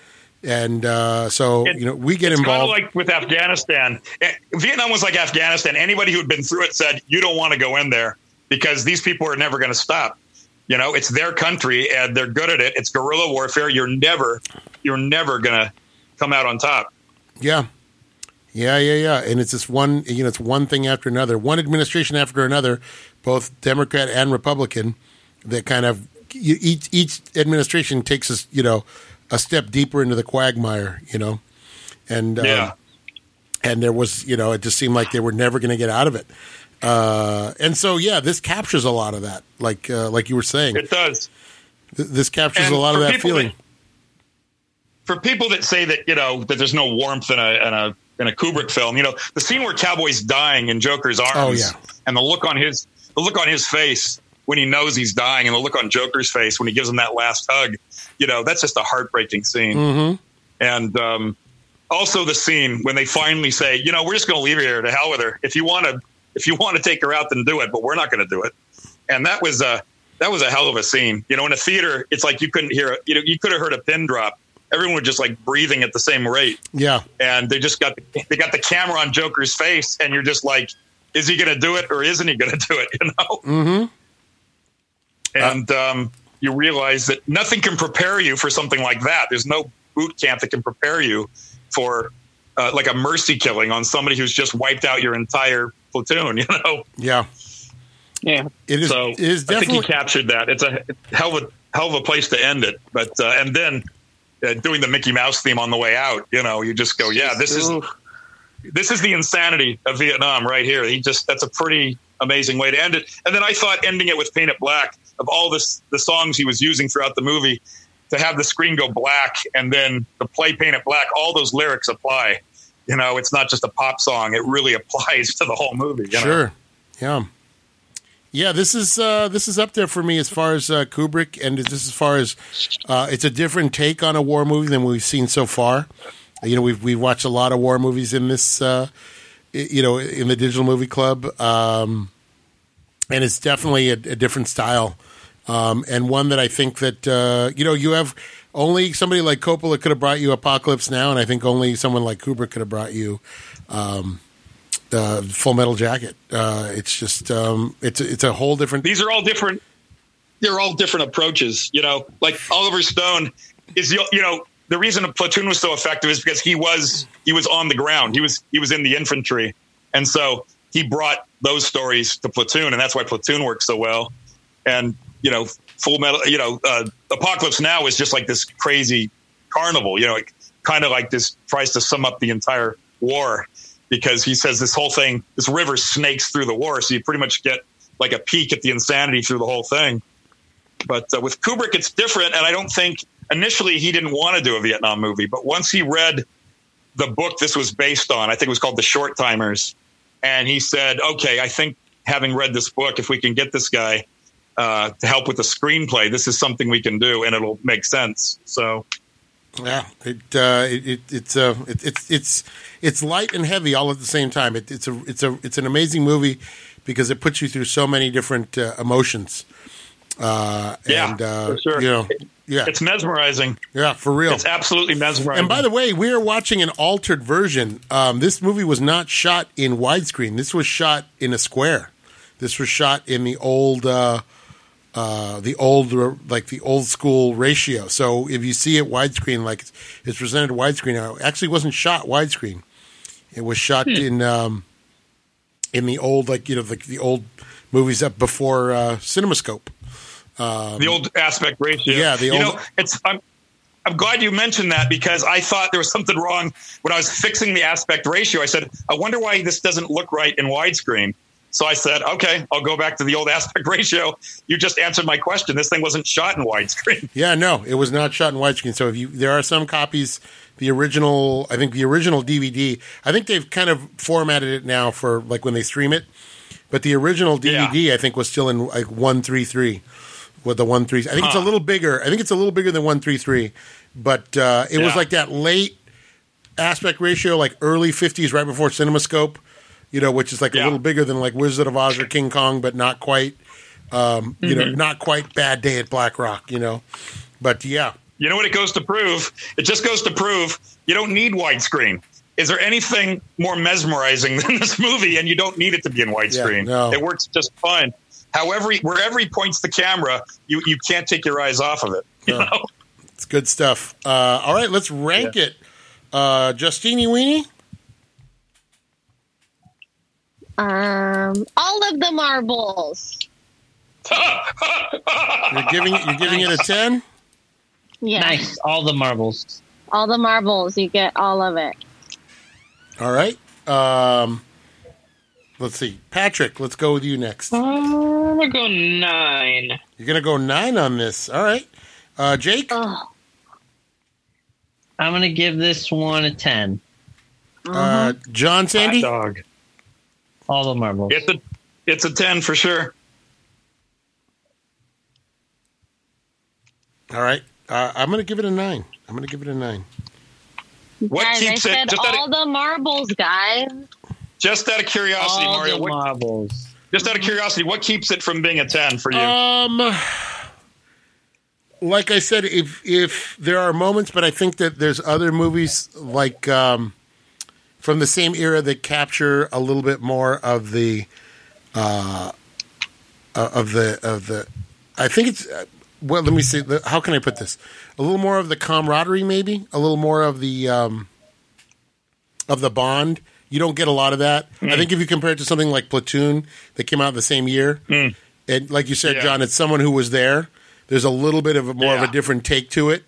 And uh, so, It- you know, we get It's kind of involved. like with Afghanistan. Eh, Vietnam was like Afghanistan. Anybody who had been through it said, you don't want to go in there because these people are never going to stop. You know, it's their country and they're good at it. It's guerrilla warfare. You're never, you're never going to come out on top. Yeah. Yeah, yeah, yeah. And it's just one, you know, it's one thing after another, one administration after another, both Democrat and Republican, that kind of each each administration takes us, you know, a step deeper into the quagmire, you know, and um, and there was, you know, it just seemed like they were never going to get out of it. Uh, and so, yeah, this captures a lot of that. Like, uh, like you were saying, It does. Th- this captures And a lot of that feeling. that- for people that say that you know that there's no warmth in a in a in a Kubrick film, you know the scene where Cowboy's dying in Joker's arms, Oh, yeah. and the look on his the look on his face when he knows he's dying, and the look on Joker's face when he gives him that last hug, you know that's just a heartbreaking scene. hmm And um, also the scene when they finally say, you know, we're just going to leave her here to hell with her. If you want to, if you want to take her out, then do it. But we're not going to do it. And that was a that was a hell of a scene. You know, in a theater, it's like you couldn't hear. You know, you could have heard a pin drop. Everyone was just like breathing at the same rate, Yeah. and they just got they got the camera on Joker's face, and you're just like, is he going to do it or isn't he going to do it? You know. hmm and um, you realize that nothing can prepare you for something like that. There's no boot camp that can prepare you for uh, like a mercy killing on somebody who's just wiped out your entire platoon. You know, Yeah. Yeah. It is. so it is I think definitely. he captured that. It's a hell of a hell of a place to end it. But uh, and then uh, doing the Mickey Mouse theme on the way out, you know, you just go, yeah, this is this is the insanity of Vietnam right here. He just that's a pretty amazing way to end it. And then I thought ending it with Paint It Black of all this the songs he was using throughout the movie to have the screen go black and then the play Paint It Black, all those lyrics apply. You know, it's not just a pop song; it really applies to the whole movie. You know? Sure. Yeah. Yeah, this is uh, this is up there for me as far as uh, Kubrick, and this as far as uh, it's a different take on a war movie than we've seen so far. You know, we've we've watched a lot of war movies in this, uh, you know, in the Digital Movie Club, um, and it's definitely a, a different style, um, and one that I think that uh, you know you have only somebody like Coppola could have brought you Apocalypse Now, and I think only someone like Kubrick could have brought you uh, Full Metal Jacket. Uh, it's just um, it's it's a whole different. these are all different they're all different approaches you know like oliver stone is you know the reason a platoon was so effective is because he was he was on the ground he was he was in the infantry and so he brought those stories to platoon and that's why platoon works so well and you know full metal you know uh, apocalypse now is just like this crazy carnival you know it kind of like this tries to sum up the entire war because he says this whole thing this river snakes through the war so you pretty much get like a peek at the insanity through the whole thing but uh, with Kubrick, it's different. And I don't think initially he didn't want to do a Vietnam movie. But once he read the book this was based on, I think it was called The Short Timers. And he said, okay, I think having read this book, if we can get this guy uh, to help with the screenplay, this is something we can do and it'll make sense. So, Yeah, it, uh, it, it it's uh, it, it's it's it's light and heavy all at the same time. It, it's a it's a it's an amazing movie because it puts you through so many different uh, emotions. Uh, Yeah, and uh, for sure. you know, yeah, it's mesmerizing. yeah, for real. It's absolutely mesmerizing. And by the way, we are watching an altered version. Um, this movie was not shot in widescreen. This was shot in a square. This was shot in the old, uh, the old, like the old school ratio. So if you see it widescreen, like it's, it's presented widescreen, now, it actually wasn't shot widescreen. It was shot in um, in the old, like you know, like the old movies up before uh, CinemaScope. the old aspect ratio. Yeah, the old. you know, it's. I'm, I'm glad you mentioned that because I thought there was something wrong when I was fixing the aspect ratio. I said, I wonder why this doesn't look right in widescreen. So I said, okay, I'll go back to the old aspect ratio. You just answered my question. This thing wasn't shot in widescreen. Yeah, no, it was not shot in widescreen. So if you, there are some copies. The original, I think the original DVD. I think they've kind of formatted it now for like when they stream it. But the original DVD, I think, was still in like one three three, with the one three. I think it's a little bigger. I think it's a little bigger than one three three, but uh, it was like that late aspect ratio, like early fifties, right before CinemaScope. You know, which is like a little bigger than like Wizard of Oz or King Kong, but not quite. Um, you know, not quite Bad Day at Black Rock. You know, but yeah, You know what it goes to prove? It just goes to prove you don't need widescreen. Is there anything more mesmerizing than this movie? And you don't need it to be in widescreen. Yeah, no. It works just fine. However, wherever he points the camera, you, you can't take your eyes off of it. You Yeah. know? It's good stuff. Uh, all right, let's rank it. Uh, Justini Weenie? Um, all of the marbles. You're giving you're giving it a ten. Yeah, Nice. All the marbles. all the marbles. You get all of it. All right. Um, Let's see, Patrick. Let's go with you next. I'm gonna go nine. You're gonna go nine on this. All right, uh, Jake. Oh, I'm gonna give this one a ten. Uh, John Hot Sandy. dog. All the marbles. It's a it's a ten for sure. All right, uh, I'm gonna give it a nine. I'm gonna give it a nine. What guys, keeps I it? Just out, all of, the marbles, guys. just out of curiosity, All Mario. the What, marbles. just out of curiosity, what keeps it from being a ten for you? Um, like I said, if if there are moments, but I think that there's other movies like um, from the same era that capture a little bit more of the uh, of the of the. I think it's uh, well. Let me see. How can I put this? A little more of the camaraderie, maybe a little more of the um, of the bond. You don't get a lot of that. I think if you compare it to something like Platoon that came out the same year, and like you said, Yeah. John, it's someone who was there. There's a little bit of a, more of a different take to it.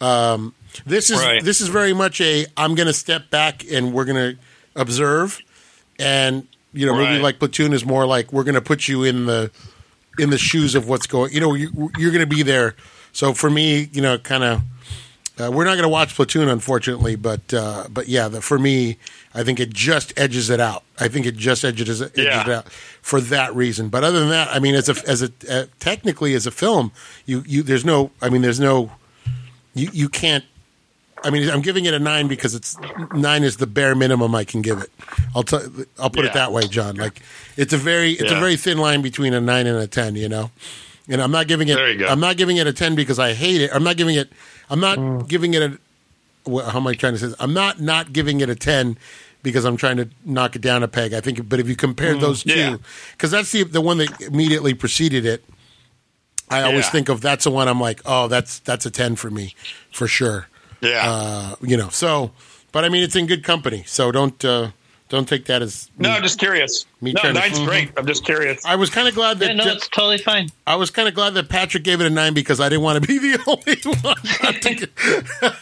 Um, this is Right. this is very much a I'm going to step back and we're going to observe, and you know, a movie like Platoon is more like we're going to put you in the in the shoes of what's going. You know, you, you're going to be there. So for me, you know, kind of. Uh, we're not going to watch Platoon, unfortunately, but uh, but yeah, the, for me, I think it just edges it out. I think it just edges, edges Yeah. it out for that reason. But other than that, I mean, as a as a uh, technically as a film, you you there's no, I mean, there's no, you you can't. I mean, I'm giving it a nine because it's nine is the bare minimum I can give it. I'll t- I'll put it that way, John. Like it's a very it's a very thin line between a nine and a ten. You know. And I'm not giving it. There you go. I'm not giving it a ten because I hate it. I'm not giving it. I'm not Mm. giving it a. wha- How am I trying to say? This? I'm not not giving it a ten because I'm trying to knock it down a peg. I think, but if you compare those Mm. Yeah. two, because that's the the one that immediately preceded it. I always Yeah. think of that's the one I'm like, oh, that's that's a ten for me, for sure. Yeah. Uh, you know, so, but I mean, it's in good company, so don't uh, don't take that as no, me- I'm just curious. me no, trying to- nine's great. I'm just curious. I was kind of glad that Yeah, no, it's totally fine. I was kind of glad that Patrick gave it a nine because I didn't want to be the only one. not to get-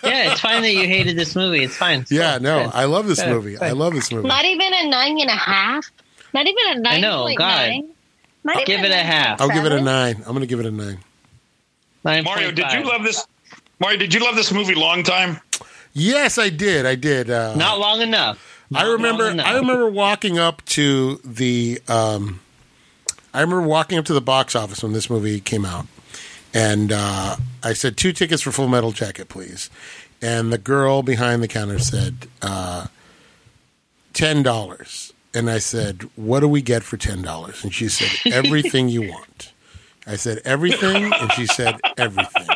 Yeah, it's fine that you hated this movie. It's fine. It's yeah, fine. no, Good. I love this Good. movie. I love this movie. Not even a nine and a half. Not even a nine. know, God. Not even Give it a half. I'll give it a nine. I'm going to give it a nine. Nine. Mario, did you love this? Mario, did you love this movie long time? Yes, I did. I did. Uh, Not long enough. I remember. enough. I remember walking up to the. Um, I remember walking up to the box office when this movie came out, and uh, I said two tickets for Full Metal Jacket, please. And the girl behind the counter said uh, ten dollars, and I said, "What do we get for ten dollars?" And she said, "Everything you want." I said, "Everything," and she said, "Everything."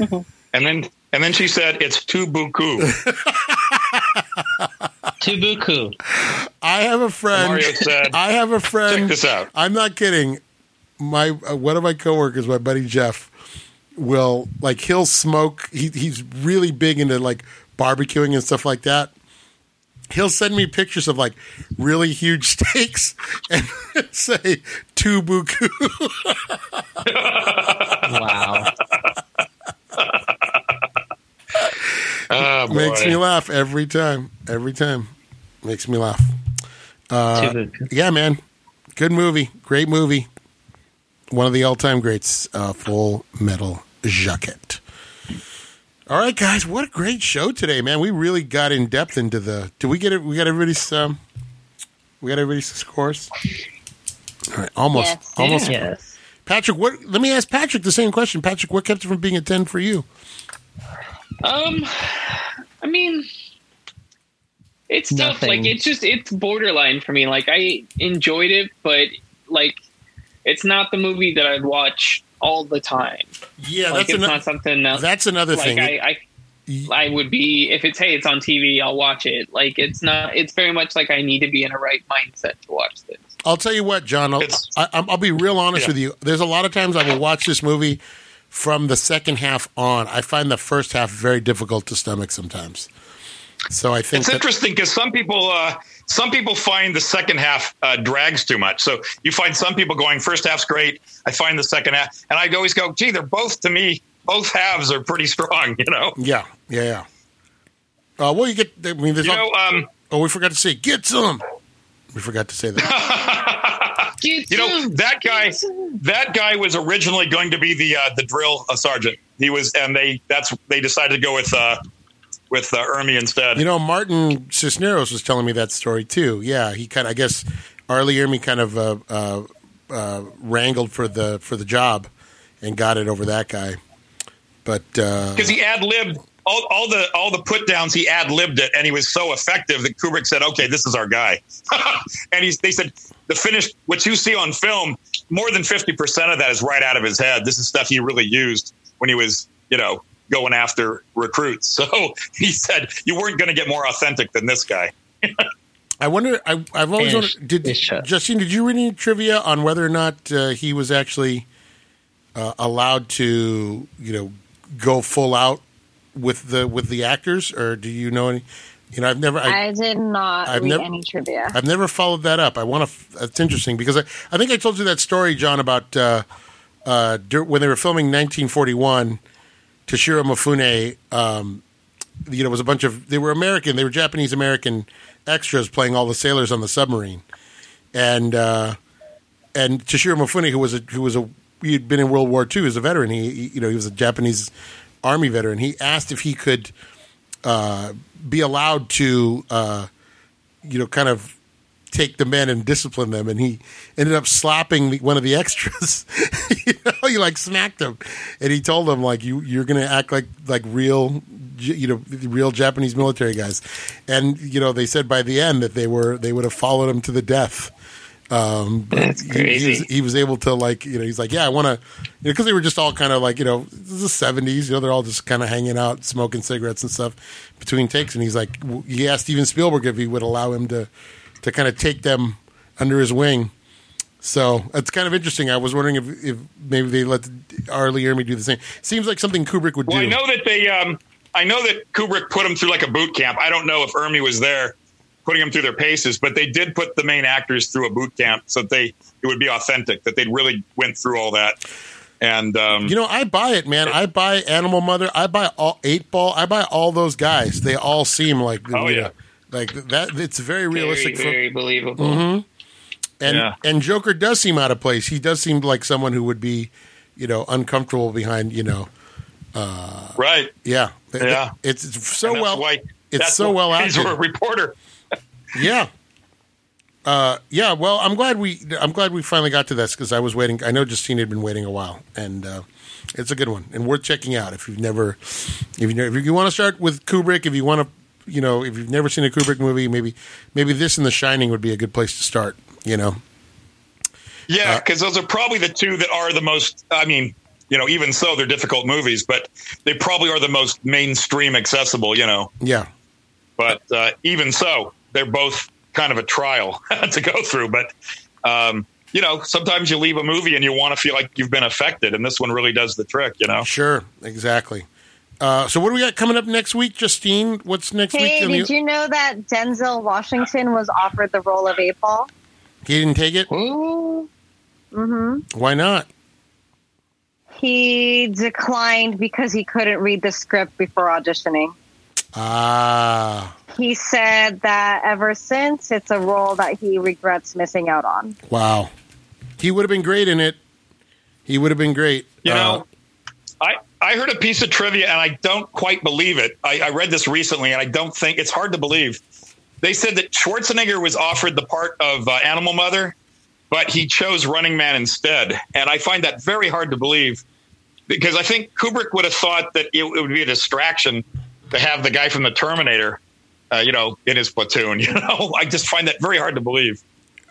And then and then she said, "It's too buku." Tubuku. I have a friend. Mario said, I have a friend. Check this out. I'm not kidding. My uh, one of my coworkers, my buddy Jeff, will like he'll smoke. He, he's really big into like barbecuing and stuff like that. He'll send me pictures of like really huge steaks and say two buku. Wow. Oh, boy. Makes me laugh every time. Every time, makes me laugh. Tubuku. Yeah, man, good movie, great movie. One of the all-time greats, uh, Full Metal Jacket. All right, guys, what a great show today, man. We really got in depth into the. Do we get it? We got everybody's. Um, we got everybody's scores. All right, almost, Yes. almost. Yes. Patrick, what? Let me ask Patrick the same question. Patrick, what kept it from being a ten for you? Um, I mean, it's tough. Nothing. Like it's just it's borderline for me. Like I enjoyed it, but like it's not the movie that I'd watch all the time. Yeah, like that's it's another. not something else. That's another like thing. I, I I would be if it's hey it's on TV I'll watch it. Like it's not. It's very much like I need to be in a right mindset to watch this. I'll tell you what, John. I'll, I, I'll be real honest Yeah. with you. There's a lot of times I will watch this movie from the second half on. I find the first half very difficult to stomach sometimes. So I think It's that, interesting because some people uh, some people find the second half uh, drags too much. So you find some people going first half's great. I find the second half, and I always go, gee, they're both to me. Both halves are pretty strong. You know. yeah, yeah, yeah. Uh, well, you get. I mean, there's. You all- know. Um, oh, we forgot to say, get some. We forgot to say that. you know that guy. That guy was originally going to be the uh, the drill uh, sergeant. He was, and they that's they decided to go with uh, with uh, Ermey instead. You know, Martin Cisneros was telling me that story too. Yeah, he kind of, I guess, R. Lee Ermey kind of uh, uh, uh, wrangled for the for the job and got it over that guy. But uh, because he ad libbed all, all the all the put downs, he ad libbed it, and he was so effective that Kubrick said, "Okay, this is our guy." and he's, they said the finished what you see on film, more than fifty percent of that is right out of his head. This is stuff he really used when he was, you know, going after recruits. So he said you weren't going to get more authentic than this guy. I wonder. I, I've always Ish- wondered. Did ish. Justine? Did you read any trivia on whether or not uh, he was actually uh, allowed to, you know, go full out with the with the actors, or do you know any? You know, I've never. I, I did not I've read never- any trivia. I've never followed that up. I want to. That's interesting because I, I think I told you that story, John, about uh, uh, dur- when they were filming 1941. Toshiro Mifune, um, you know, was a bunch of they were American, they were Japanese American extras playing all the sailors on the submarine, and uh, and Toshiro Mifune, who was a who was a he had been in World War II as a veteran. He, he you know he was a Japanese army veteran. He asked if he could uh, be allowed to uh, you know kind of take the men and discipline them, and he ended up slapping one of the extras. you know, he like smacked him, and he told them like you you're going to act like like real you know real Japanese military guys, and you know they said by the end that they were they would have followed him to the death. Um, but That's he- crazy. He, was, he was able to like you know he's like yeah I want to because they were just all kind of like you know this is the seventies you know they're all just kind of hanging out smoking cigarettes and stuff between takes and he's like he asked Steven Spielberg if he would allow him to to kind of take them under his wing. So it's kind of interesting. I was wondering if, if maybe they let R. Lee Ermey do the same. Seems like something Kubrick would Well, do. I know that they. Um, I know that Kubrick put him through like a boot camp. I don't know if Ermey was there putting them through their paces, but they did put the main actors through a boot camp so that they it would be authentic. That they really went through all that. And um, You know, I buy it, man. I buy Animal Mother. I buy all Eight Ball. I buy all those guys. They all seem like Oh, you yeah. know, like that. It's very realistic. Very, very believable. Mm-hmm. and Yeah. and Joker does seem out of place. He does seem like someone who would be, you know, uncomfortable behind. You know, right, yeah, Yeah. It's, it's so that's well. why it's that's so why well He's acted. a reporter. Yeah. Uh, yeah. Well, I'm glad we I'm glad we finally got to this because I was waiting. I know Justine had been waiting a while, and uh, it's a good one and worth checking out if you've never if you know, if you want to start with Kubrick, if you want to you know if you've never seen a Kubrick movie, maybe maybe this and The Shining would be a good place to start. You know. Yeah, Uh, because those are probably the two that are the most. I mean, you know, even so, they're difficult movies, but they probably are the most mainstream accessible. You know, Yeah. but uh, even so, they're both kind of a trial to go through. But um, you know, sometimes you leave a movie and you want to feel like you've been affected, and this one really does the trick. You know, Sure. Exactly. Uh, so what do we got coming up next week, Justine? What's next Hey, week? on did the- you know that Denzel Washington was offered the role of Eight Ball? He didn't take it. Ooh. Mm-hmm. Why not? He declined because he couldn't read the script before auditioning. Ah. He said that ever since, it's a role that he regrets missing out on. Wow. He would have been great in it. He would have been great. you Uh, know. I, I heard a piece of trivia and I don't quite believe it. I, I read this recently and I don't think it's hard to believe. They said that Schwarzenegger was offered the part of uh, Animal Mother, but he chose Running Man instead. And I find that very hard to believe because I think Kubrick would have thought that it, it would be a distraction to have the guy from the Terminator, uh, you know, in his platoon. You know, I just find that very hard to believe.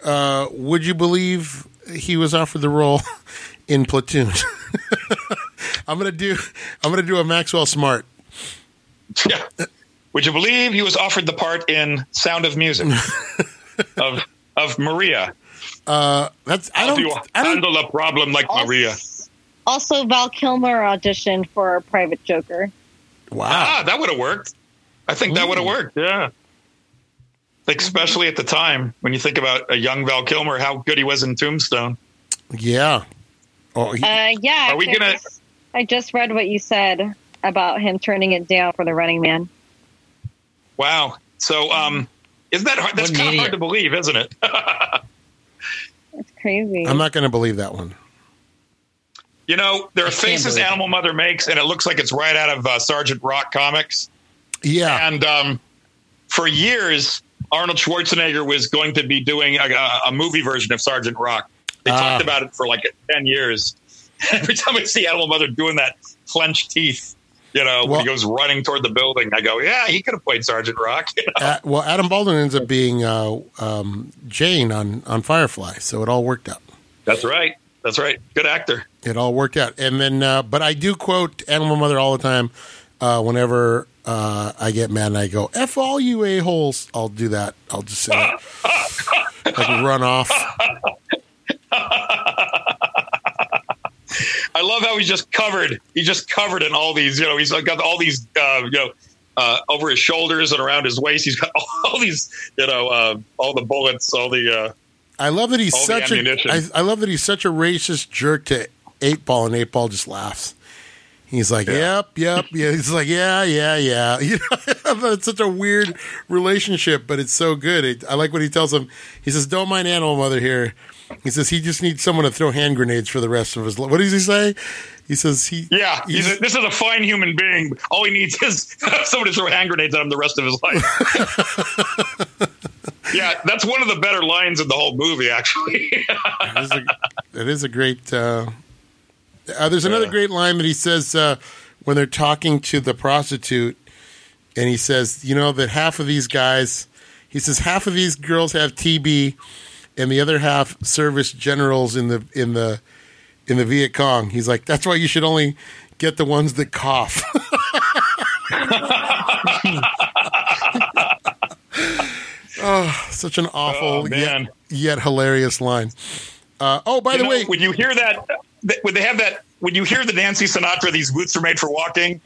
Uh, would you believe he was offered the role in Platoon? I'm gonna do. I'm gonna do a Maxwell Smart. Yeah. Would you believe he was offered the part in Sound of Music of of Maria? That's I How do don't. you I don't. handle a problem like Maria? Also, Val Kilmer auditioned for Private Joker. Wow. Ah, that would have worked. I think that would have worked. Yeah. Like, especially at the time when you think about a young Val Kilmer, how good he was in Tombstone. Yeah. Oh, he, Uh, yeah. Are we gonna- I just read what you said about him turning it down for the Running Man. Wow. So, um, Isn't that hard? That's kind of hard to believe, isn't it? It's crazy. I'm not going to believe that one. You know, there are faces believe it. Animal Mother makes, and it looks like it's right out of uh, Sergeant Rock comics. Yeah. And um, for years, Arnold Schwarzenegger was going to be doing a, a, a movie version of Sergeant Rock. They Ah. talked about it for like 10 years. Every time I see Animal Mother doing that clenched teeth, you know, Well- when he goes running toward the building, I go, yeah, he could have played Sergeant Rock. you know? Uh, well, Adam Baldwin ends up being uh, um, Jayne on, on Firefly, so it all worked out. That's right. That's right. Good actor. It all worked out. And then, uh, but I do quote Animal Mother all the time uh, whenever uh, I get mad and I go, F all you a-holes. I'll do that. I'll just say it. like run off. I love how he's just covered. He's just covered in all these, you know, he's got all these, uh, you know, uh, over his shoulders and around his waist. He's got all these, you know, uh, all the bullets, all the, uh, I love that he's such a. I, I love that he's such a racist jerk to Eight Ball, and Eight Ball just laughs. He's like. "Yep, yep, yeah." He's like, "Yeah, yeah, yeah." You know, it's such a weird relationship, but it's so good. It, I like what he tells him. He says, "Don't mind Animal Mother here." He says he just needs someone to throw hand grenades for the rest of his life. What does he say? He says he. yeah, he's he's- a, this is a fine human being. All he needs is someone to throw hand grenades at him the rest of his life. yeah, that's one of the better lines in the whole movie, actually. it, is a, it is a great. Uh, uh, there's another great line that he says uh, when they're talking to the prostitute, and he says, "You know that half of these guys," he says, "half of these girls have TB, and the other half service generals in the in the in the Viet Cong." He's like, "That's why you should only get the ones that cough." oh, such an awful Oh, yet, yet hilarious line. Uh, oh, by You the know, way, when you hear that, th- when they have that, when you hear the Nancy Sinatra, these boots are made for walking.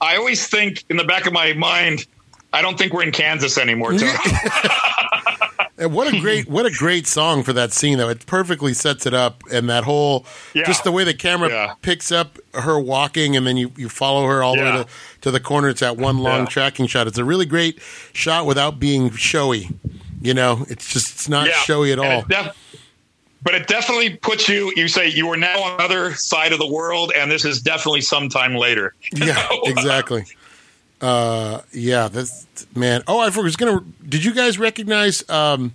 I always think in the back of my mind, I don't think we're in Kansas anymore. And what a great what a great song for that scene though. It perfectly sets it up and that whole Yeah. just the way the camera Yeah. picks up her walking and then you, you follow her all the way to, to the corner. It's that one long Yeah. tracking shot. It's a really great shot without being showy. You know, it's just it's not showy at all. It def- but it definitely puts you. You say you are now on the other side of the world, and this is definitely sometime later. yeah, exactly. Uh, yeah, that's man. Oh, I was gonna. Did you guys recognize? Um,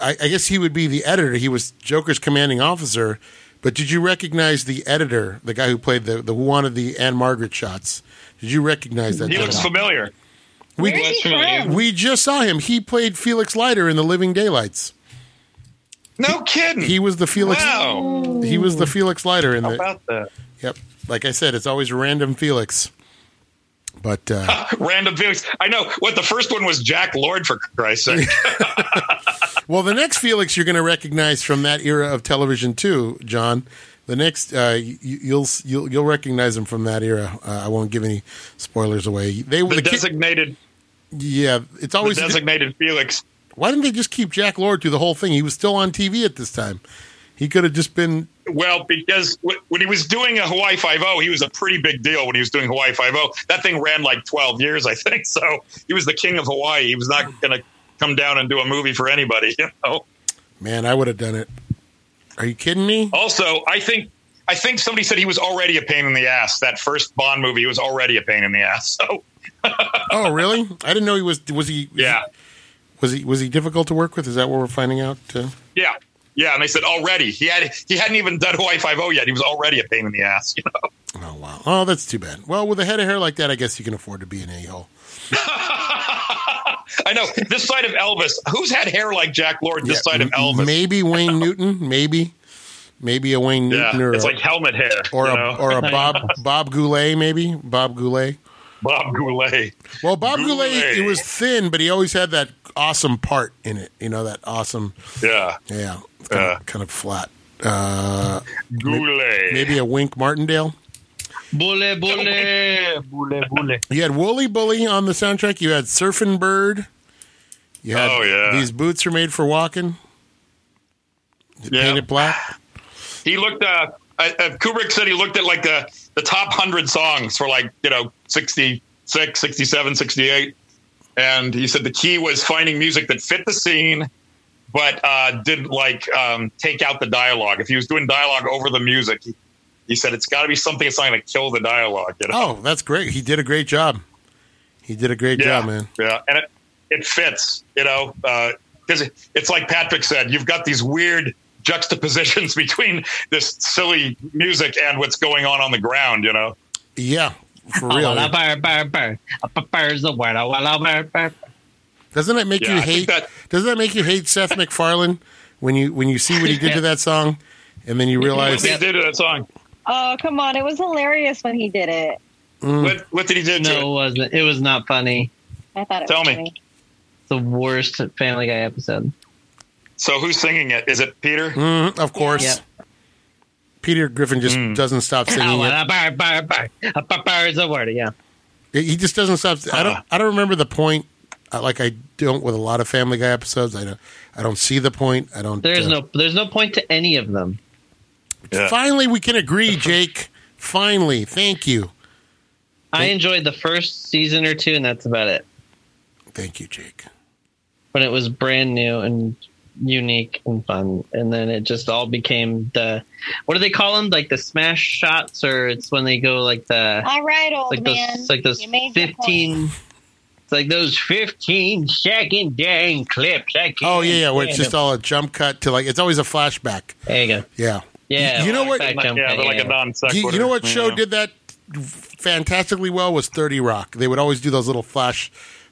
I, I guess he would be the editor. He was Joker's commanding officer. But did you recognize the editor, the guy who played the the who wanted the Ann-Margret shots? Did you recognize that? He looks gentleman? familiar. we Where is he from? we just saw him. He played Felix Leiter in The Living Daylights. No kidding. He was the Felix. wow. He was the Felix Leiter in How the. about that? Yep. Like I said, it's always random Felix. But uh, Random Felix. I know. What the first one was Jack Lord for Christ's sake. Well, the next Felix you're going to recognize from that era of television too, John. The next uh, you, you'll you'll you'll recognize him from that era. Uh, I won't give any spoilers away. They the the kid- designated, yeah, it's the always designated Felix. Why didn't they just keep Jack Lord through the whole thing? He was still on TV at this time. He could have just been Well, because w- when he was doing a Hawaii Five O, he was a pretty big deal. When he was doing Hawaii Five O, that thing ran like twelve years, I think. So he was the king of Hawaii. He was not going to come down and do a movie for anybody. You know. man. I would have done it. Are you kidding me? Also, I think I think somebody said he was already a pain in the ass. That first Bond movie was already a pain in the ass. So Oh, really? I didn't know he was. Was he? yeah, Was he? Was he difficult to work with? Is that what we're finding out? Uh, yeah, yeah. And they said already he had he hadn't even done Hawaii Five O yet. He was already a pain in the ass. You know. oh wow. Oh, that's too bad. Well, with a head of hair like that, I guess you can afford to be an a hole. I know this side of Elvis. Who's had hair like Jack Lord? This side of Elvis. Maybe Wayne Newton. Maybe, maybe a Wayne Yeah, Newton or it's a, like helmet hair. or a know? or a Bob Bob Goulet. Maybe Bob Goulet. Bob Goulet. Well, Bob Goulet, Goulet. it was thin, but he always had that awesome part in it. You know that awesome. Yeah, Yeah, kind, Yeah. of, kind of flat. Uh, Goulet. maybe a Wink Martindale. Bule, bule, bule, bule. You had Wooly Bully on the soundtrack. You had Surfin' Bird. You had Oh, yeah. these boots are made for walking. Yeah. Paint It Black. He looked. Uh, uh, uh, Kubrick said he looked at like the the top hundred songs for like you know 66, 67, 68. and he said the key was finding music that fit the scene, but uh, didn't like um, take out the dialogue. If he was doing dialogue over the music, he, he said it's got to be something that's not going to kill the dialogue. You know? Oh, that's great. He did a great job. He did a great yeah, job, man. Yeah, and it, it fits, you know, because it, it's like Patrick said, you've got these weird juxtapositions between this silly music and what's going on on the ground, you know. Yeah, for real. Doesn't that make Yeah, you hate? that- doesn't that make you hate Seth MacFarlane when you when you see what he did to that song, and then you realize did he do to that song? Oh, come on. It was hilarious when he did it. mm, What, what did he do to No, it it? wasn't. It was not funny. I thought it Tell was me. funny. The worst Family Guy episode. So who's singing it? Is it Peter? mm, of course. Yeah. Peter Griffin just Mm. doesn't stop singing it. Bar, bar, bar. A bar, bar is a word. Yeah. He just doesn't stop. I don't. I don't remember the point. Like I don't with a lot of Family Guy episodes. I don't. I don't see the point. I don't. There's uh, no. There's no point to any of them. Yeah. Finally, we can agree, Jake. Finally, thank you, I enjoyed the first season or two, and that's about it. thank you, Jake. When it was brand new and unique and fun, and then it just all became the. What do they call them? Like the smash shots, or it's when they go like the All right, old like those man. like those You made your fifteen. It's like those fifteen second dang clips. I can't Oh yeah, yeah. Where it's just them. all a jump cut to like it's always a flashback. There you go. Yeah. Yeah. You know what- Like- yeah, cut, they're like a non You, you know what show Yeah. did that fantastically well was Thirty Rock. They would always do those little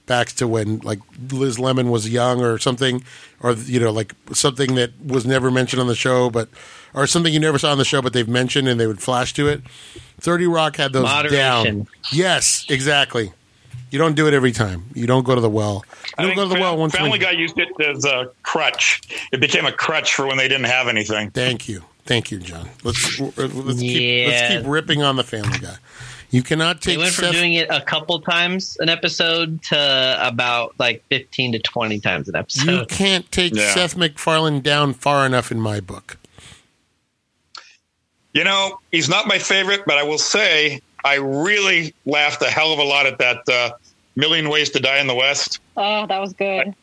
flashbacks to when like Liz Lemon was young or something, or you know like something that was never mentioned on the show, but or something you never saw on the show, but they've mentioned and they would flash to it. Thirty Rock had those Moderation. down. Yes, exactly. You don't do it every time. You don't go to the well. I You don't go to the Fam- well once. Family when- Guy used it as a crutch. It became a crutch for when they didn't have anything. Thank you, thank you, John. Let's let's keep let's keep ripping on the Family Guy. You cannot They take went from Seth- doing it a couple times an episode to about like fifteen to twenty times an episode. You can't take Yeah. Seth MacFarlane down far enough in my book. You know, he's not my favorite, but I will say I really laughed a hell of a lot at that uh, Million Ways to Die in the West. Oh, that was good.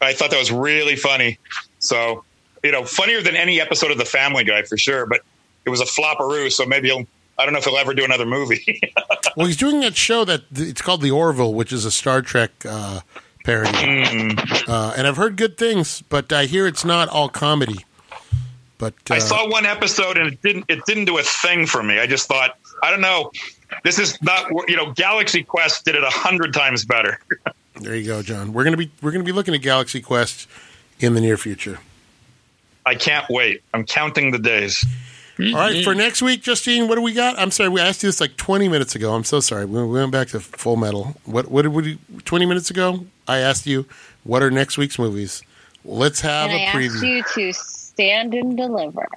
I thought that was really funny. So, you know, funnier than any episode of The Family Guy for sure. But it was a flopperoo, so maybe he'll. I don't know if he'll ever do another movie. Well, he's doing that show that it's called The Orville, which is a Star Trek uh, parody, Mm. uh, and I've heard good things, but I hear it's not all comedy. But uh, I saw one episode and it didn't. It didn't do a thing for me. I just thought, I don't know. This is not. You know, Galaxy Quest did it a hundred times better. there you go, John. We're gonna be we're gonna be looking at Galaxy Quest in the near future. I can't wait. I'm counting the days. All right, for mm-hmm. next week, Justine, what do we got? I'm sorry, we asked you this like 20 minutes ago. I'm so sorry. We we went back to Full Metal. What what did we 20 minutes ago? I asked you what are next week's movies. Let's have and I a asked preview. you to stand and deliver.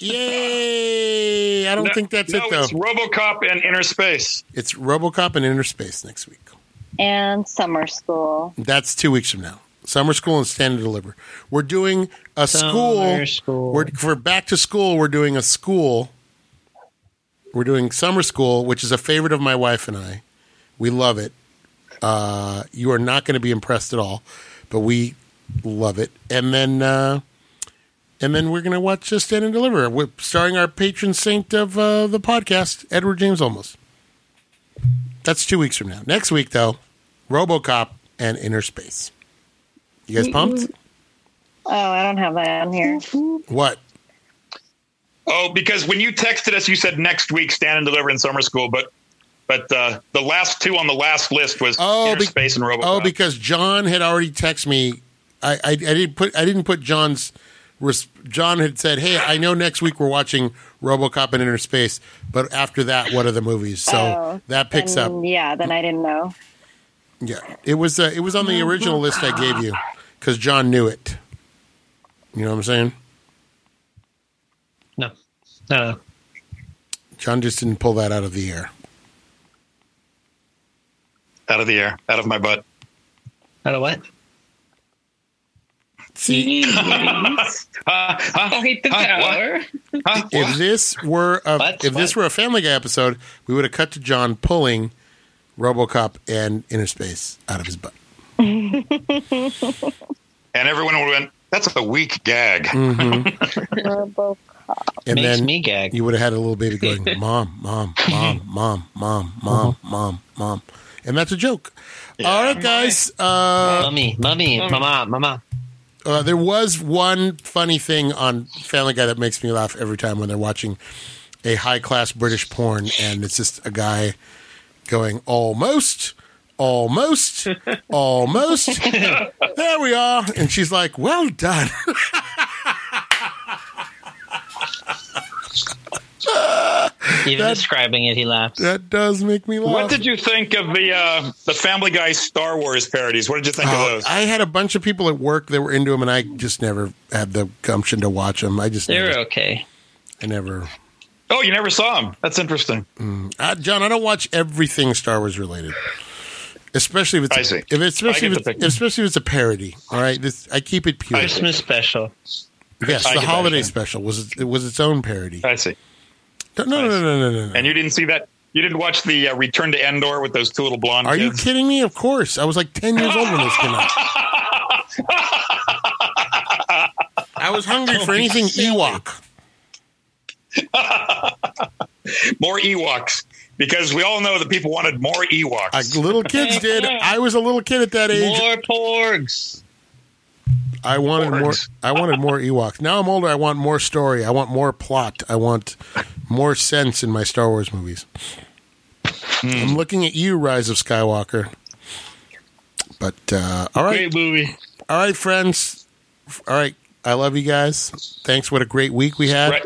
Yay! I don't No- think that's no, it though. It's RoboCop and Inner Space. It's RoboCop and Inner Space next week. And summer school. That's two weeks from now. Summer school and stand and deliver. We're doing a school. school. We're for back to school. We're doing a school. We're doing summer school, which is a favorite of my wife and I. We love it. Uh, you are not going to be impressed at all, but we love it. And then, uh, and then we're going to watch uh, Stand and Deliver, with, starring our patron saint of uh, the podcast, Edward James Olmos. That's two weeks from now. Next week, though, RoboCop and Inner Space. You guys pumped? Oh, I don't have that on here. What? Oh, because when you texted us, you said next week stand and deliver in summer school, but but uh, the last two on the last list was Oh, Inner be- Space and RoboCop. Oh, because John had already texted me. I, I, I didn't put I didn't put John's. res- John had said, "Hey, I know next week we're watching RoboCop and Inner Space, but after that, what are the movies?" So Oh, that picks then, up. Yeah, then I didn't know. Yeah, it was uh, it was on the original list I gave you because John knew it. You know what I'm saying? No, no, no. John just didn't pull that out of the air. out of the air, out of my butt. Out don't what? See, Uh, Fight the what? tower. if this were a, What? if this were a Family Guy episode, we would have cut to John pulling RoboCop and Inner Space out of his butt. and everyone would have went, "That's a weak gag." RoboCop. And Makes then me gag. you would have had a little baby going, "Mom, mom, mom, mom, mom, mom, mom, mom," and that's a joke. All right, guys. Uh, Mummy, mummy, mama, mama. uh, there was one funny thing on Family Guy that makes me laugh every time when they're watching a high class British porn, and it's just a guy going, "Almost." Almost, almost. there we are. And she's like, well done. Even That- describing it, he laughs. That does make me laugh. What did you think of the uh, the Family Guy Star Wars parodies? What did you think of Oh, those? I had a bunch of people at work that were into them, and I just never had the gumption to watch them. I just They're never, okay. I never. oh, you never saw them. That's interesting. Uh, John, I don't watch everything Star Wars related, especially if it's I a, see. if it's especially I if it's, especially if it's a parody. All right, this, I keep it pure. Christmas special. Yes, I the holiday special was it was its own parody. I see. No, no, no, no, no, no. no. And you didn't see that? You didn't watch the uh, Return to Endor with those two little blonde Are you kidding me? Of course, I was like ten years old when this came out. I was hungry for anything Ewok. More Ewoks. Because we all know that people wanted more Ewoks. Uh, little kids did. I was a little kid at that age. More porgs. I wanted more. I wanted more Ewoks. Now I'm older. I want more story. I want more plot. I want more sense in my Star Wars movies. I'm looking at you, Rise of Skywalker. But uh, all right, Great movie. all right, friends. All right, I love you guys. Thanks. What a great week we had. Right.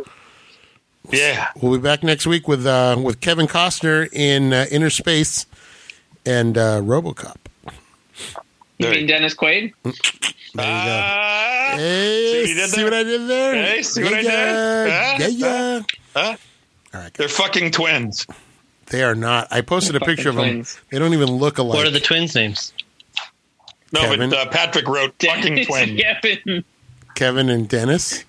Yeah. We'll be back next week with uh, with Kevin Costner in uh, Inner Space and uh, RoboCop. You There mean you- Dennis Quaid? There you go. Ah, Hey, see what you see what I did there? Hey, see what I yeah, did? Yeah, Huh? yeah. huh? All right, They're fucking twins. They are not. I posted a picture of them. twins. They don't even look alike. What are the twins' names? No, Kevin? but uh, Patrick wrote fucking Dennis twin. Kevin. Kevin and Dennis?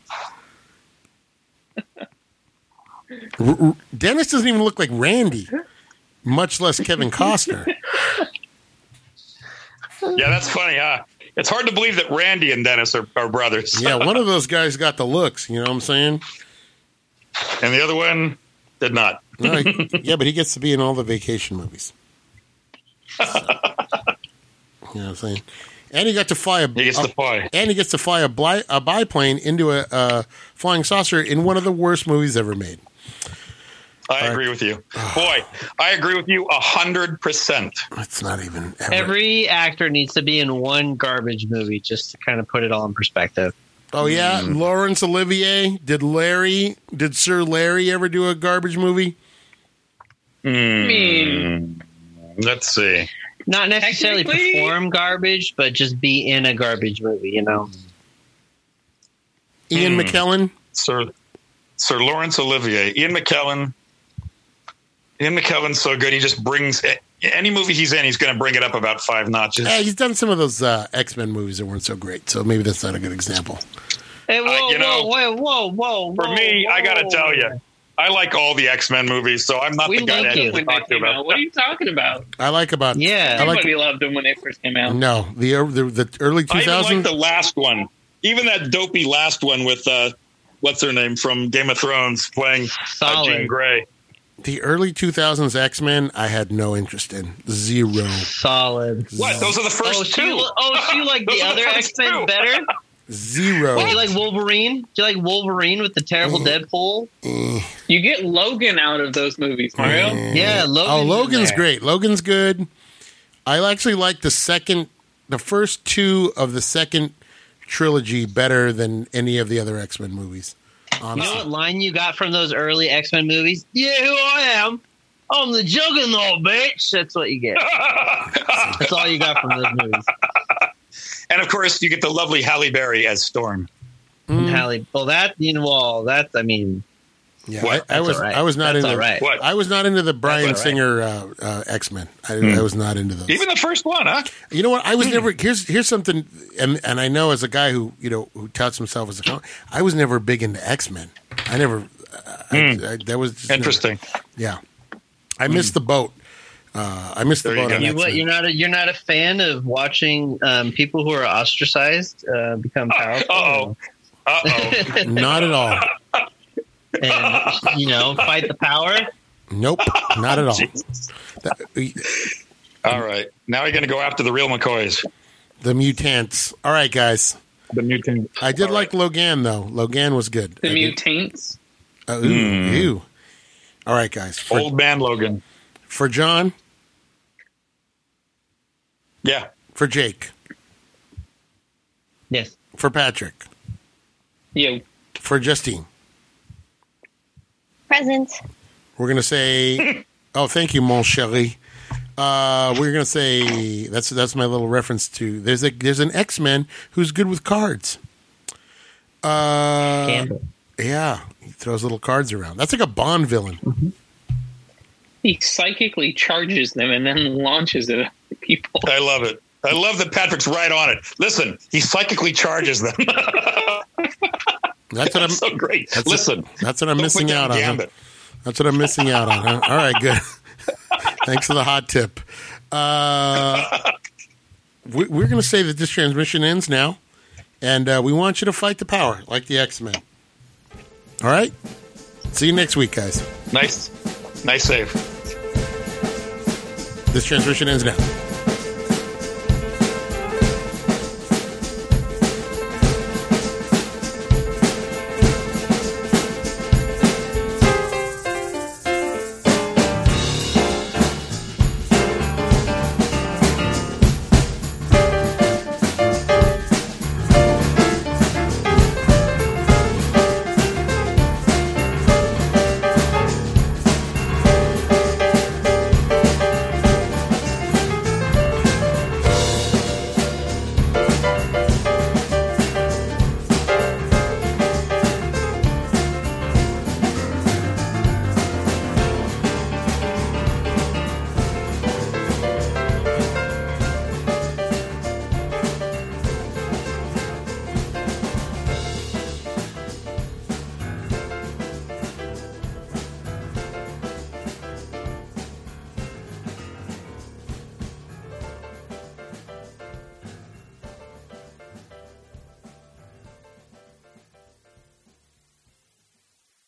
R- Dennis doesn't even look like Randy, much less Kevin Costner. Yeah, that's funny, huh? It's hard to believe that Randy and Dennis are, are brothers. Yeah, one of those guys got the looks. You know what I'm saying? and the other one did not. No, he- yeah, but he gets to be in all the vacation movies. So, you know what I'm saying? And he got to fly a. He gets the pie. and he gets to fly a, bli- a biplane into a uh, flying saucer in one of the worst movies ever made. I agree with you. Ah. Boy, I agree with you a hundred percent. It's not even ever. Every actor needs to be in one garbage movie just to kind of put it all in perspective. oh yeah, hmm. Laurence Olivier did Larry? Did Sir Larry ever do a garbage movie? I mean, Let's see. Not necessarily perform garbage, but just be in a garbage movie, you know? Ian Hmm. McKellen. Sir Sir Laurence Olivier, Ian McKellen. Ian McKellen's so good. He just brings any movie he's in. He's going to bring it up about five notches. Eh, he's done some of those uh, X Men movies that weren't so great, so maybe that's not a good example. Hey, whoa, you know, whoa, whoa, whoa, whoa. For me, I got to tell you, I like all the X Men movies, so I'm not We the guy love to you. talk to about. out. What are you talking about? I like about Yeah. I like Everybody loved them when they first came out. no the uh, the, the early two I even like the last one, even that dopey last one with uh, what's her name from Game of Thrones playing uh, Solid. Jean Grey. The early two thousands X Men, I had no interest in zero. Solid. What? Those are the first Oh, so you, two. oh, so you like the other X Men better? Zero. Do you like Wolverine? Do you like Wolverine with the terrible Deadpool? Eh, You get Logan out of those movies, Mario. eh. Yeah, Logan's Oh, Logan's there. great. Logan's good. I actually like the second, the first two of the second trilogy better than any of the other X Men movies. You know what line you got from those early X Men movies? Yeah, who I am. I'm the Juggernaut, bitch. That's what you get. That's all you got from those movies. and of course, you get the lovely Halle Berry as Storm. And Halle, well, that you know, well, that I mean, yeah, What? I, I was all right. I was not That's into all right. What? I was not into the Bryan all right. Singer uh, uh, X Men. I, I was not into those. Even the first one, huh? You know what? I was never here's here's something, and and I know as a guy who you know who touts himself as a comic, I was never big into X Men. I never. I, I, that was just never- Interesting. yeah, I missed the boat. Uh, I missed the There you boat go. on You what? X-Men. You're not a, you're not a fan of watching um, people who are ostracized uh, become powerful. Uh-oh. Uh oh. Not at all. and you know fight the power. Nope, not at all. That- All right. Now you're going to go after the real McCoys. the mutants. All right, guys. The mutants. I did All like Logan though. Logan was good. The I did- mutaints. Uh, ooh, ew. All right, guys. For, Old man Logan. for John, Yeah. for Jake, Yes. for Patrick, You. for Justine. Present. We're gonna say, "Oh, thank you, mon chéri." Uh, we're gonna say that's that's my little reference to. There's a there's an X Men who's good with cards. Uh, Gambit. yeah, he throws little cards around. That's like a Bond villain. He psychically charges them and then launches it at people. I love it. I love that Patrick's right on it. Listen, he psychically charges them. That's what I'm. so great. That's Listen, That's what I'm missing out on. huh? That's what I'm missing out on. Huh? All right, good. Thanks for the hot tip. Uh, we, we're going to say that this transmission ends now, and uh, we want you to fight the power like the X Men. All right. See you next week, guys. Nice, nice save. This transmission ends now.